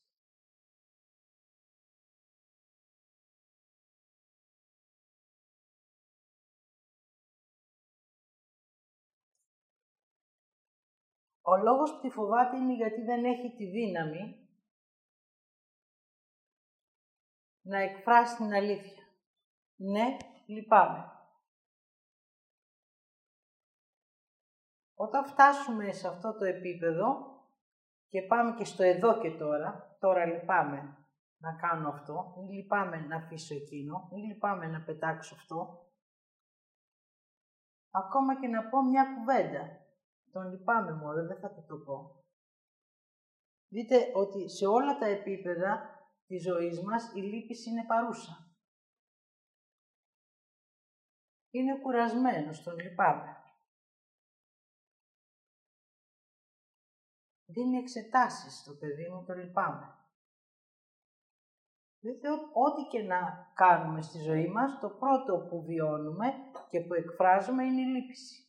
Ο λόγος που τη φοβάται είναι γιατί δεν έχει τη δύναμη να εκφράσει την αλήθεια. Ναι, λυπάμαι. Όταν φτάσουμε σε αυτό το επίπεδο και πάμε και στο εδώ και τώρα, τώρα λυπάμαι να κάνω αυτό, ή λυπάμαι να αφήσω εκείνο, ή λυπάμαι να πετάξω αυτό, ακόμα και να πω μια κουβέντα. Τον λυπάμαι μόνο, δεν θα το, το πω. Δείτε ότι σε όλα τα επίπεδα της ζωής μας η λύπηση είναι παρούσα. Είναι κουρασμένος, τον λυπάμαι. Δίνει εξετάσεις στο παιδί μου, το λυπάμαι. Δείτε, ό,τι και να κάνουμε στη ζωή μας, το πρώτο που βιώνουμε και που εκφράζουμε είναι η λύπηση.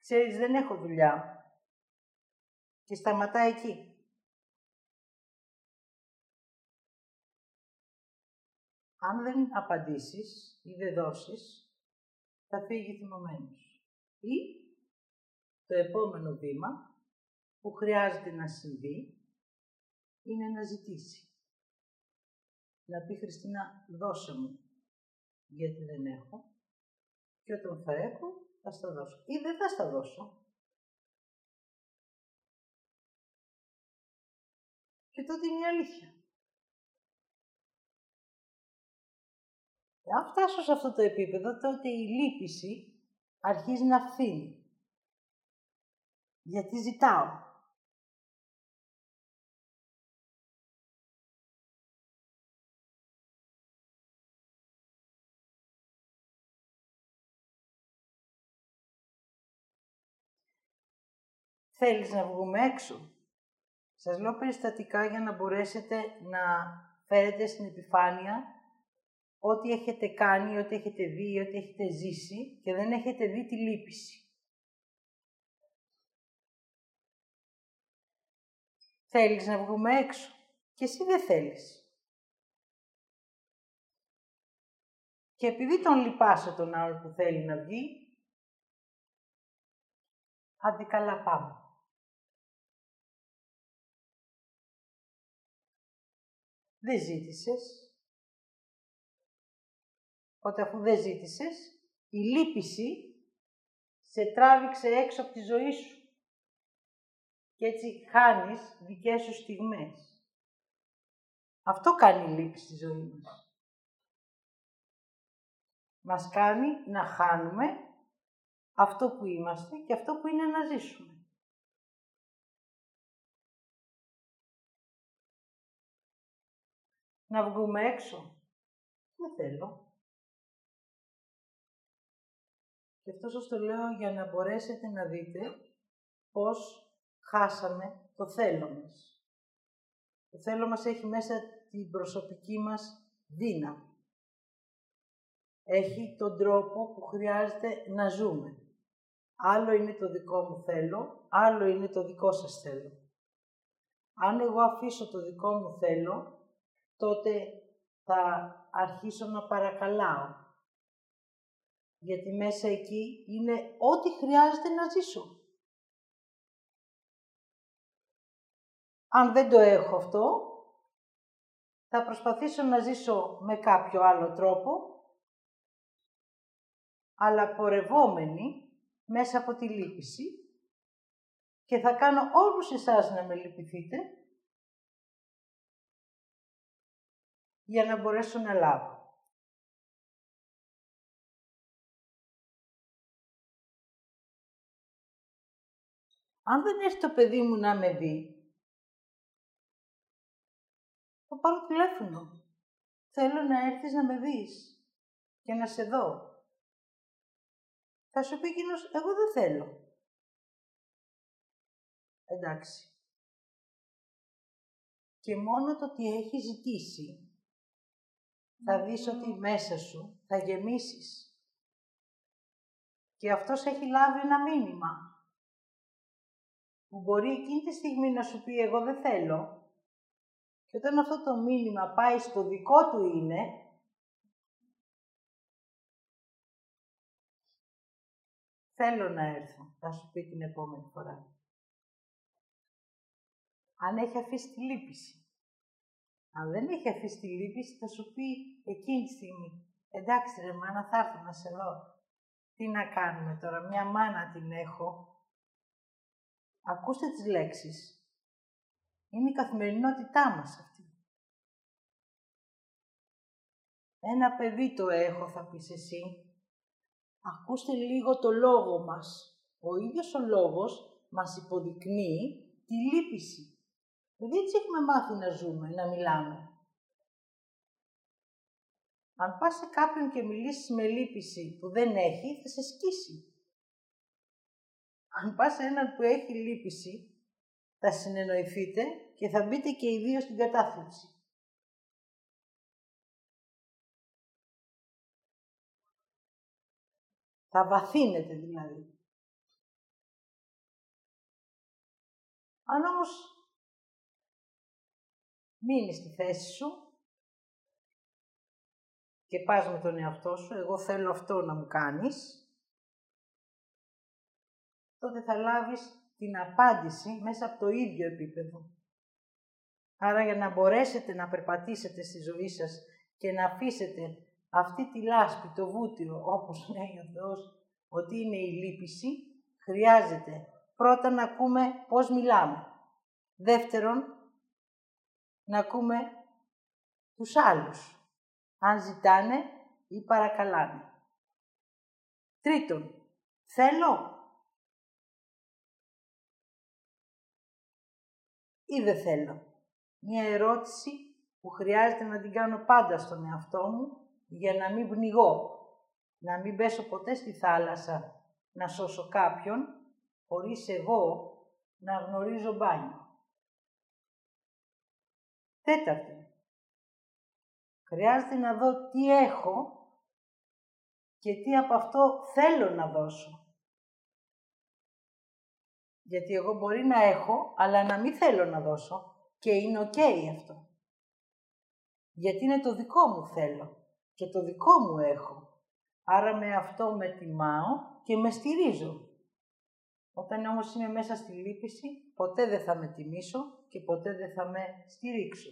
Ξέρεις, δεν έχω δουλειά. Και σταματάει εκεί. Αν δεν απαντήσεις ή δεν δώσεις, θα φύγει θυμωμένος. Ή το επόμενο βήμα που χρειάζεται να συμβεί είναι να ζητήσει. να πει Χριστίνα δώσε μου, γιατί δεν έχω και όταν θα έχω θα στα δώσω. Ή δεν θα στα δώσω. Και τότε είναι η αλήθεια. Αν φτάσω σε αυτό το επίπεδο, τότε η λύπηση αρχίζει να φύγει. Γιατί ζητάω. Θέλεις να βγούμε έξω. Σας λέω περιστατικά για να μπορέσετε να φέρετε στην επιφάνεια ό,τι έχετε κάνει, ό,τι έχετε δει, ό,τι έχετε ζήσει και δεν έχετε δει τη λύπηση. Θέλεις να βγούμε έξω; Και εσύ δεν θέλεις. Και επειδή τον λυπάσαι τον άλλο που θέλει να βγει, άντε καλά πάμε. Δεν ζήτησες. Οπότε αφού δεν ζήτησες, η λύπηση σε τράβηξε έξω από τη ζωή σου. Και έτσι χάνεις δικές σου στιγμές. Αυτό κάνει η λύπη στη ζωή μας. Μας κάνει να χάνουμε αυτό που είμαστε και αυτό που είναι να ζήσουμε. Να βγούμε έξω. Δεν θέλω. Και αυτό σας το λέω για να μπορέσετε να δείτε πώς χάσαμε το θέλω μας. Το θέλω μας έχει μέσα την προσωπική μας δύναμη. Έχει τον τρόπο που χρειάζεται να ζούμε. Άλλο είναι το δικό μου θέλω, άλλο είναι το δικό σας θέλω. Αν εγώ αφήσω το δικό μου θέλω, τότε θα αρχίσω να παρακαλάω. Γιατί μέσα εκεί είναι ό,τι χρειάζεται να ζήσω. Αν δεν το έχω αυτό, θα προσπαθήσω να ζήσω με κάποιο άλλο τρόπο, αλλά πορευόμενη μέσα από τη λύπηση και θα κάνω όλους εσάς να με λυπηθείτε για να μπορέσω να λάβω. Αν δεν έρθει το παιδί μου να με δει, θα πάρω τηλέφωνο. Θέλω να έρθεις να με δεις και να σε δω. Θα σου πει εκείνος, εγώ δεν θέλω. Εντάξει. Και μόνο το ότι έχει ζητήσει θα δεις ότι μέσα σου θα γεμίσεις. Και αυτός έχει λάβει ένα μήνυμα που μπορεί εκείνη τη στιγμή να σου πει εγώ δεν θέλω και όταν αυτό το μήνυμα πάει στο δικό του είναι, θέλω να έρθω, θα σου πει την επόμενη φορά. Αν έχει αφήσει τη λύπηση. Αν δεν έχει αφήσει τη λύπηση, θα σου πει εκείνη τη στιγμή. Εντάξει ρε μάνα, θα έρθω να σε δω. Τι να κάνουμε τώρα, μια μάνα την έχω. Ακούστε τις λέξεις. Είναι η καθημερινότητά μας αυτή. Ένα παιδί το έχω, θα πεις εσύ. Ακούστε λίγο το λόγο μας. Ο ίδιος ο λόγος μας υποδεικνύει τη λύπηση. Δηλαδή έτσι έχουμε μάθει να ζούμε, να μιλάμε. Αν πας σε κάποιον και μιλήσεις με λύπηση που δεν έχει, θα σε σκίσει. Αν πας σε έναν που έχει λύπηση, θα συνεννοηθείτε και θα μπείτε και οι δύο στην κατάθλιψη. Θα βαθύνετε δηλαδή. Αν όμως μείνεις στη θέση σου και πας με τον εαυτό σου, εγώ θέλω αυτό να μου κάνεις, τότε θα λάβεις την απάντηση μέσα από το ίδιο επίπεδο. Άρα για να μπορέσετε να περπατήσετε στη ζωή σας και να αφήσετε αυτή τη λάσπη, το βούτυρο, όπως λέει ο Θεός, ότι είναι η λύπηση, χρειάζεται πρώτα να ακούμε πώς μιλάμε. Δεύτερον, να ακούμε τους άλλους, αν ζητάνε ή παρακαλάνε. Τρίτον, θέλω ή δεν θέλω. Μια ερώτηση που χρειάζεται να την κάνω πάντα στον εαυτό μου για να μην πνιγώ, να μην πέσω ποτέ στη θάλασσα να σώσω κάποιον, χωρίς εγώ να γνωρίζω μπάνιο. Τέταρτη. Χρειάζεται να δω τι έχω και τι από αυτό θέλω να δώσω. Γιατί εγώ μπορεί να έχω, αλλά να μην θέλω να δώσω και είναι οκ αυτό. Γιατί είναι το δικό μου θέλω και το δικό μου έχω. Άρα με αυτό με τιμάω και με στηρίζω. Όταν όμως είμαι μέσα στη λύπηση, ποτέ δεν θα με τιμήσω και ποτέ δεν θα με στηρίξω.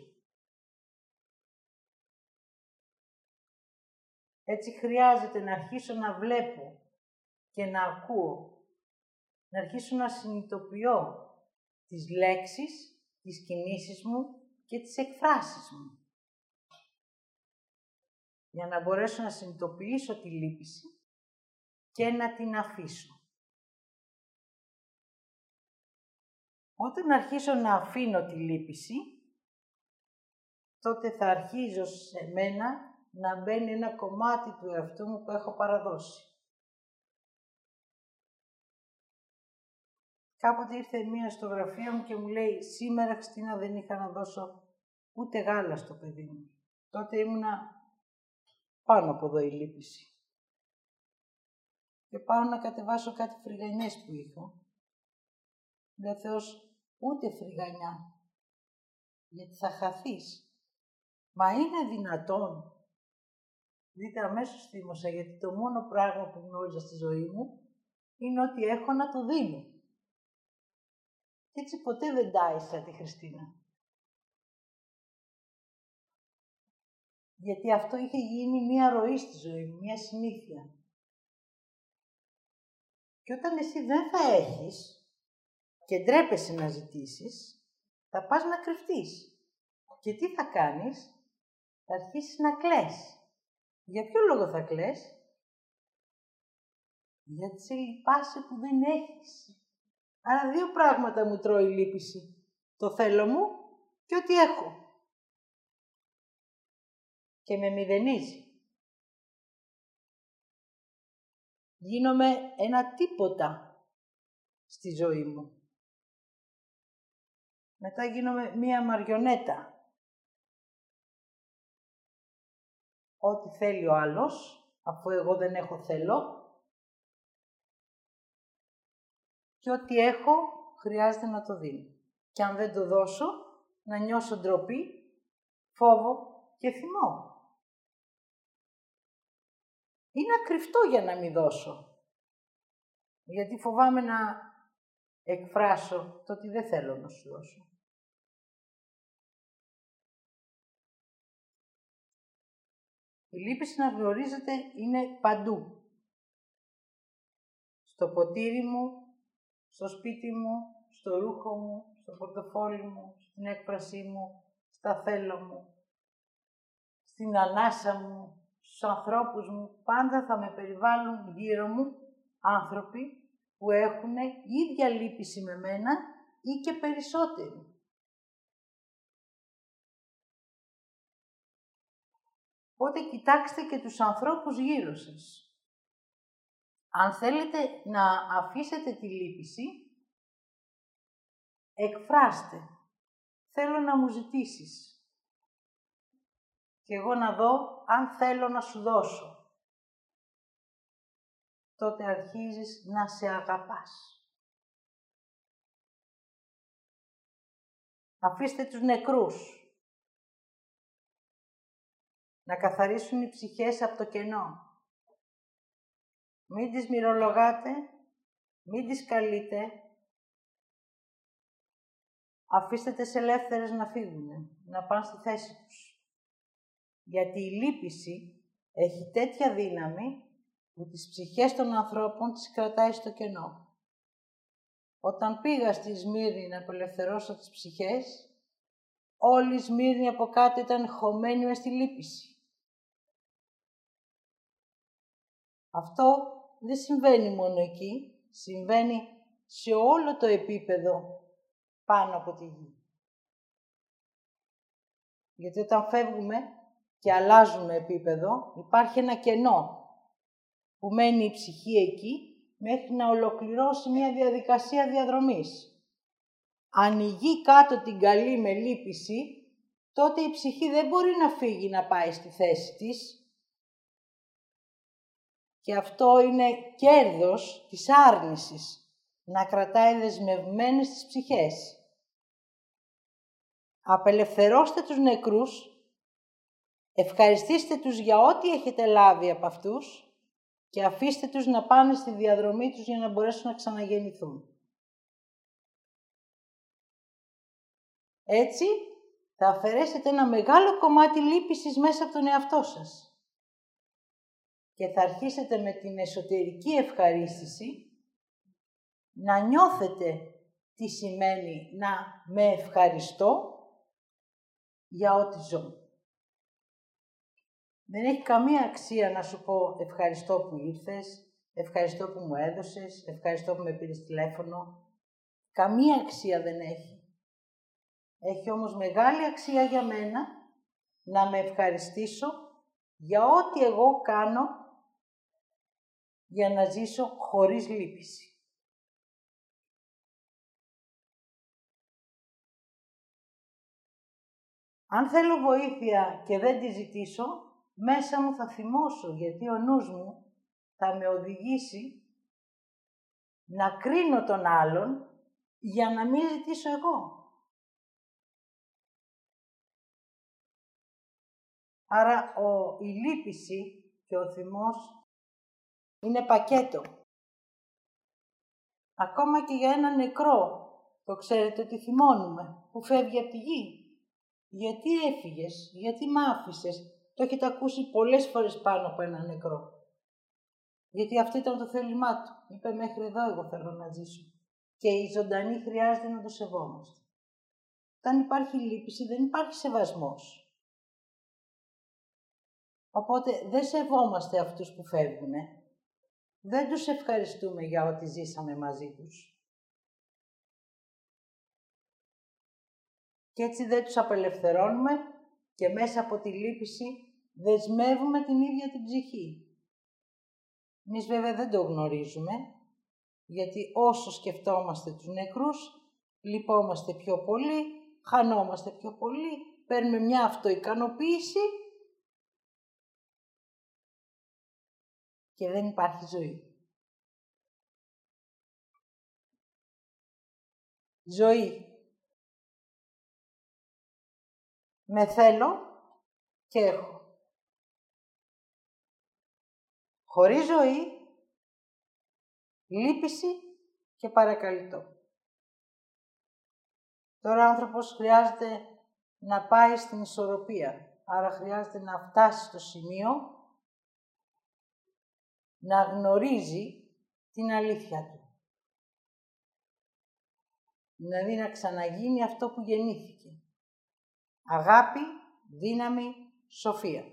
Έτσι χρειάζεται να αρχίσω να βλέπω και να ακούω, να αρχίσω να συνειδητοποιώ τις λέξεις, τις κινήσεις μου και τις εκφράσεις μου. Για να μπορέσω να συνειδητοποιήσω τη λύπηση και να την αφήσω. Όταν αρχίσω να αφήνω τη λύπηση, τότε θα αρχίζω σε μένα να μπαίνει ένα κομμάτι του εαυτού μου που έχω παραδώσει. Κάποτε ήρθε μία στο γραφείο μου και μου λέει «Σήμερα, Χριστίνα, δεν είχα να δώσω ούτε γάλα στο παιδί μου». Τότε ήμουνα πάνω από εδώ η λύπηση. Και πάω να κατεβάσω κάτι φρυγανιές που είχα. Λέει Θεός, ούτε φρυγανιά, γιατί θα χαθείς. Μα είναι δυνατόν Δείτε αμέσως θύμωσα, γιατί το μόνο πράγμα που γνώριζα στη ζωή μου είναι ότι έχω να το δίνω. Και έτσι ποτέ δεν τάισα τη Χριστίνα. Γιατί αυτό είχε γίνει μία ροή στη ζωή μου, μία συνήθεια. Και όταν εσύ δεν θα έχεις και ντρέπεσαι να ζητήσεις, θα πας να κρυφτείς. Και τι θα κάνεις, θα αρχίσεις να κλαις. Για ποιο λόγο θα κλαις; Γιατί σε λυπάσαι που δεν έχεις. Άρα δύο πράγματα μου τρώει η λύπηση. Το θέλω μου και ό,τι έχω. Και με μηδενίζει. Γίνομαι ένα τίποτα στη ζωή μου. Μετά γίνομαι μία μαριονέτα. ό,τι θέλει ο άλλος, αφού εγώ δεν έχω θέλω. Και ό,τι έχω, χρειάζεται να το δίνω. Και αν δεν το δώσω, να νιώσω ντροπή, φόβο και θυμό. Είναι ακριφτό για να μην δώσω. Γιατί φοβάμαι να εκφράσω το ότι δεν θέλω να σου δώσω. Η λύπηση να γνωρίζετε είναι παντού. Στο ποτήρι μου, στο σπίτι μου, στο ρούχο μου, στο πορτοφόλι μου, στην έκφρασή μου, στα θέλω μου, στην ανάσα μου, στους ανθρώπους μου. Πάντα θα με περιβάλλουν γύρω μου άνθρωποι που έχουν ίδια λύπηση με μένα ή και περισσότεροι. Οπότε κοιτάξτε και τους ανθρώπους γύρω σας. Αν θέλετε να αφήσετε τη λύπηση, εκφράστε. Θέλω να μου ζητήσεις. Και εγώ να δω αν θέλω να σου δώσω. Τότε αρχίζεις να σε αγαπάς. Αφήστε τους νεκρούς να καθαρίσουν οι ψυχές από το κενό. Μην τις μυρολογάτε, μην τις καλείτε. αφήστε τις ελεύθερες να φύγουν, να πάνε στη θέση τους. Γιατί η λύπηση έχει τέτοια δύναμη που τις ψυχές των ανθρώπων τις κρατάει στο κενό. Όταν πήγα στη Σμύρνη να απελευθερώσω τις ψυχές, όλη η Σμύρνη από κάτω ήταν χωμένη μες στη λύπηση. Αυτό δεν συμβαίνει μόνο εκεί, συμβαίνει σε όλο το επίπεδο πάνω από τη γη. Γιατί όταν φεύγουμε και αλλάζουμε επίπεδο, υπάρχει ένα κενό που μένει η ψυχή εκεί μέχρι να ολοκληρώσει μια διαδικασία διαδρομής. Αν η γη κάτω την καλή με λύπηση, τότε η ψυχή δεν μπορεί να φύγει να πάει στη θέση της. Και αυτό είναι κέρδος της άρνησης, να κρατάει δεσμευμένες τις ψυχές. Απελευθερώστε τους νεκρούς, ευχαριστήστε τους για ό,τι έχετε λάβει από αυτούς και αφήστε τους να πάνε στη διαδρομή τους για να μπορέσουν να ξαναγεννηθούν. Έτσι, θα αφαιρέσετε ένα μεγάλο κομμάτι λύπησης μέσα από τον εαυτό σας. Και θα αρχίσετε με την εσωτερική ευχαρίστηση να νιώθετε τι σημαίνει να με ευχαριστώ για ό,τι ζω. Δεν έχει καμία αξία να σου πω ευχαριστώ που ήρθες, ευχαριστώ που μου έδωσες, ευχαριστώ που με πήρες τηλέφωνο. Καμία αξία δεν έχει. Έχει όμως μεγάλη αξία για μένα να με ευχαριστήσω για ό,τι εγώ κάνω για να ζήσω χωρίς λύπηση. Αν θέλω βοήθεια και δεν τη ζητήσω, μέσα μου θα θυμώσω, γιατί ο νους μου θα με οδηγήσει να κρίνω τον άλλον για να μην ζητήσω εγώ. Άρα ο, η λύπηση και ο θυμός είναι πακέτο. Ακόμα και για ένα νεκρό, το ξέρετε ότι θυμώνουμε, που φεύγει από τη γη. Γιατί έφυγες, γιατί μ' άφησες, το έχετε ακούσει πολλές φορές πάνω από ένα νεκρό. Γιατί αυτό ήταν το θέλημά του. Είπε μέχρι εδώ εγώ θέλω να ζήσω. Και η ζωντανή χρειάζεται να το σεβόμαστε. Όταν υπάρχει λύπηση δεν υπάρχει σεβασμός. Οπότε δεν σεβόμαστε αυτούς που φεύγουν. Δεν τους ευχαριστούμε για ό,τι ζήσαμε μαζί τους. Και έτσι δεν τους απελευθερώνουμε και μέσα από τη λύπηση δεσμεύουμε την ίδια την ψυχή. Εμείς βέβαια δεν το γνωρίζουμε, γιατί όσο σκεφτόμαστε τους νεκρούς, λυπόμαστε πιο πολύ, χανόμαστε πιο πολύ, παίρνουμε μια αυτοικανοποίηση και δεν υπάρχει ζωή. Ζωή με θέλω και έχω. Χωρίς ζωή, λύπηση και παρακαλυτό. Τώρα ο άνθρωπος χρειάζεται να πάει στην ισορροπία. Άρα χρειάζεται να φτάσει στο σημείο να γνωρίζει την αλήθεια του. Δηλαδή να ξαναγίνει αυτό που γεννήθηκε αγάπη, δύναμη, σοφία.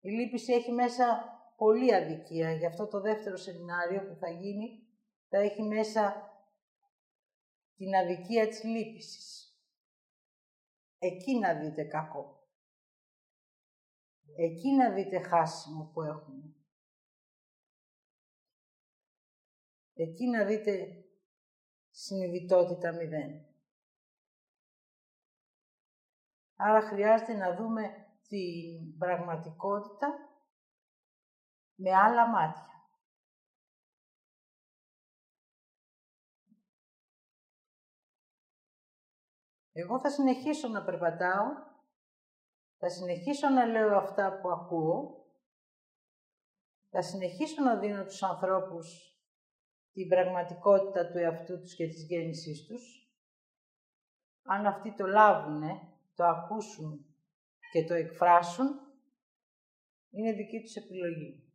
Η λύπηση έχει μέσα πολλή αδικία. Γι' αυτό το δεύτερο σεμινάριο που θα γίνει θα έχει μέσα την αδικία της λύπησης. Εκεί να δείτε κακό. Εκεί να δείτε χάσιμο που έχουμε. Εκεί να δείτε συνειδητότητα μηδέν. Άρα χρειάζεται να δούμε την πραγματικότητα με άλλα μάτια. Εγώ θα συνεχίσω να περπατάω, θα συνεχίσω να λέω αυτά που ακούω, θα συνεχίσω να δίνω τους ανθρώπους την πραγματικότητα του εαυτού τους και της γέννησής τους. Αν αυτοί το λάβουνε, το ακούσουν και το εκφράσουν, είναι δική τους επιλογή.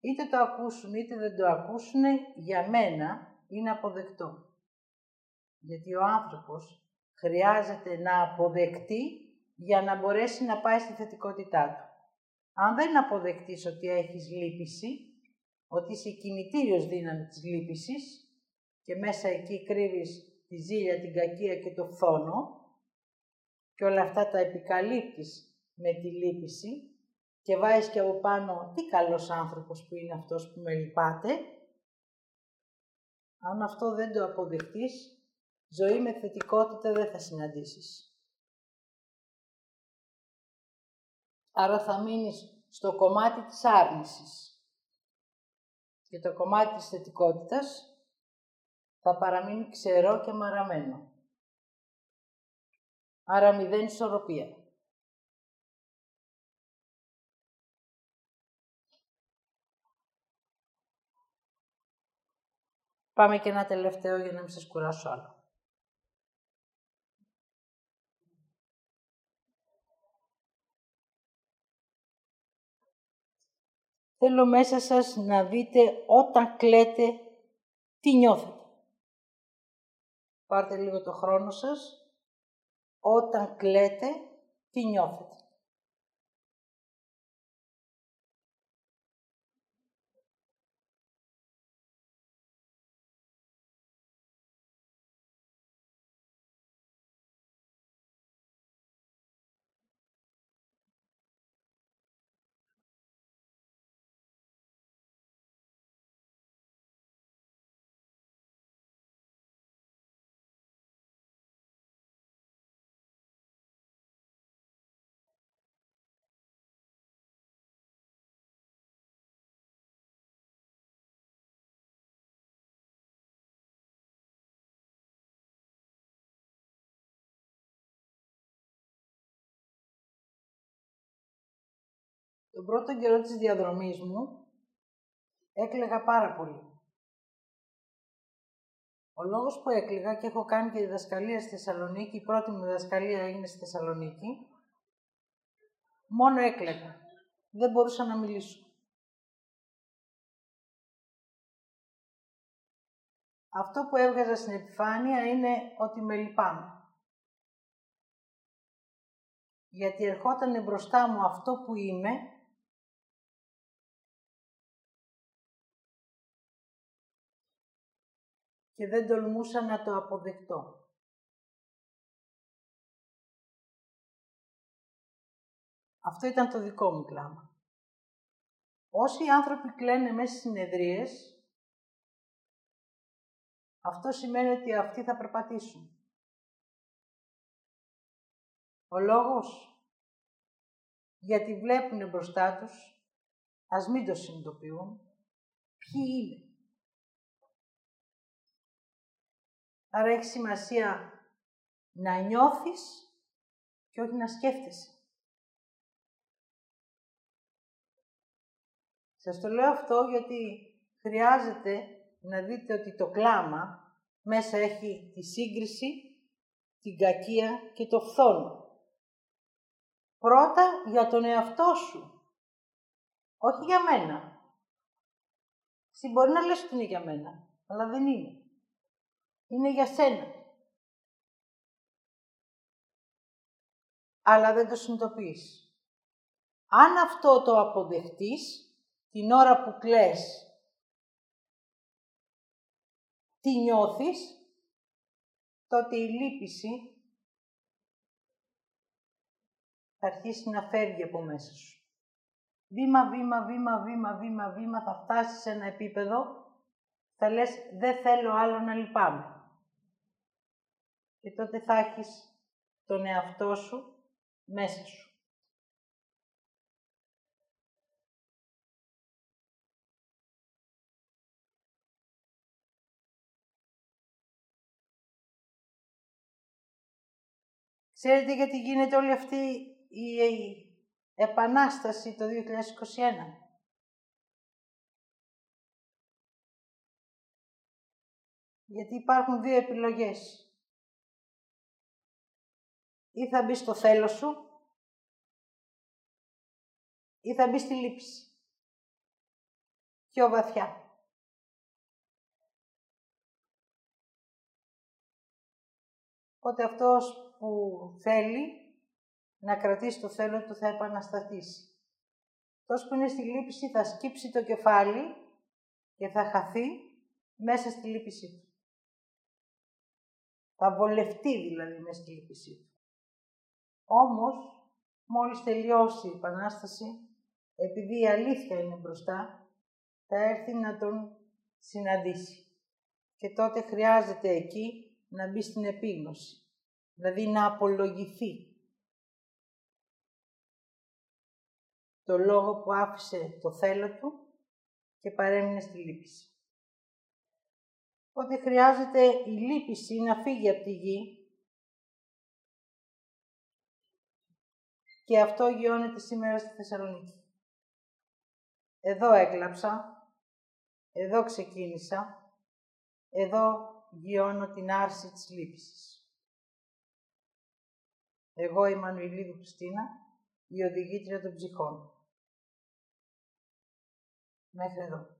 Είτε το ακούσουν είτε δεν το ακούσουν, για μένα είναι αποδεκτό. Γιατί ο άνθρωπος χρειάζεται να αποδεκτεί για να μπορέσει να πάει στη θετικότητά του. Αν δεν αποδεκτείς ότι έχεις λύπηση, ότι είσαι κινητήριος δύναμη της λύπησης και μέσα εκεί κρύβεις τη ζήλια, την κακία και το φθόνο και όλα αυτά τα επικαλύπτεις με τη λύπηση και βάζεις και από πάνω τι καλός άνθρωπος που είναι αυτός που με λυπάται, αν αυτό δεν το αποδεχτείς, ζωή με θετικότητα δεν θα συναντήσεις. Άρα θα μείνεις στο κομμάτι της άρνησης. Και το κομμάτι της θετικότητας θα παραμείνει ξερό και μαραμένο. Άρα μηδέν ισορροπία. Πάμε και ένα τελευταίο για να μην σας κουράσω άλλο. Θέλω μέσα σας να δείτε όταν κλαίτε τι νιώθετε. Πάρτε λίγο το χρόνο σας. Όταν κλαίτε, τι νιώθετε. Τον πρώτο καιρό της διαδρομής μου έκλαιγα πάρα πολύ. Ο λόγος που έκλαιγα και έχω κάνει και διδασκαλία στη Θεσσαλονίκη, η πρώτη μου διδασκαλία έγινε στη Θεσσαλονίκη, μόνο έκλαιγα. Δεν μπορούσα να μιλήσω. Αυτό που έβγαζα στην επιφάνεια είναι ότι με λυπάμαι. Γιατί ερχόταν μπροστά μου αυτό που είμαι και δεν τολμούσα να το αποδεχτώ. Αυτό ήταν το δικό μου κλάμα. Όσοι άνθρωποι κλαίνε μέσα στις συνεδρίες, αυτό σημαίνει ότι αυτοί θα περπατήσουν. Ο λόγος, γιατί βλέπουν μπροστά τους, ας μην το συνειδητοποιούν, ποιοι είναι. Άρα έχει σημασία να νιώθεις και όχι να σκέφτεσαι. Σας το λέω αυτό γιατί χρειάζεται να δείτε ότι το κλάμα μέσα έχει τη σύγκριση, την κακία και το φθόνο. Πρώτα για τον εαυτό σου, όχι για μένα. Εσύ μπορεί να λες ότι είναι για μένα, αλλά δεν είναι είναι για σένα. Αλλά δεν το συνειδητοποιείς. Αν αυτό το αποδεχτείς, την ώρα που κλαις, τι νιώθεις, τότε η λύπηση θα αρχίσει να φεύγει από μέσα σου. Βήμα, βήμα, βήμα, βήμα, βήμα, βήμα θα φτάσεις σε ένα επίπεδο, θα λες δεν θέλω άλλο να λυπάμαι και τότε θα έχεις τον εαυτό σου μέσα σου. Ξέρετε γιατί γίνεται όλη αυτή η επανάσταση το 2021. Γιατί υπάρχουν δύο επιλογές. Ή θα μπει στο θέλω σου, ή θα μπει στη λήψη. Πιο βαθιά. Οπότε αυτός που θέλει να κρατήσει το θέλω του θα επαναστατήσει. Τόσο που είναι στη λύπηση θα σκύψει το κεφάλι και θα χαθεί μέσα στη λύπησή του. Θα βολευτεί δηλαδή μέσα στη λύπησή του. Όμως, μόλις τελειώσει η Επανάσταση, επειδή η αλήθεια είναι μπροστά, θα έρθει να τον συναντήσει. Και τότε χρειάζεται εκεί να μπει στην επίγνωση, δηλαδή να απολογηθεί το λόγο που άφησε το θέλω του και παρέμεινε στη λύπηση. Οπότε χρειάζεται η λύπηση να φύγει από τη γη και αυτό γιώνεται σήμερα στη Θεσσαλονίκη. Εδώ έκλαψα, εδώ ξεκίνησα, εδώ γιώνω την άρση της λύπησης. Εγώ η Μανουηλίδου Χριστίνα, η οδηγήτρια των ψυχών. μέχρι εδώ.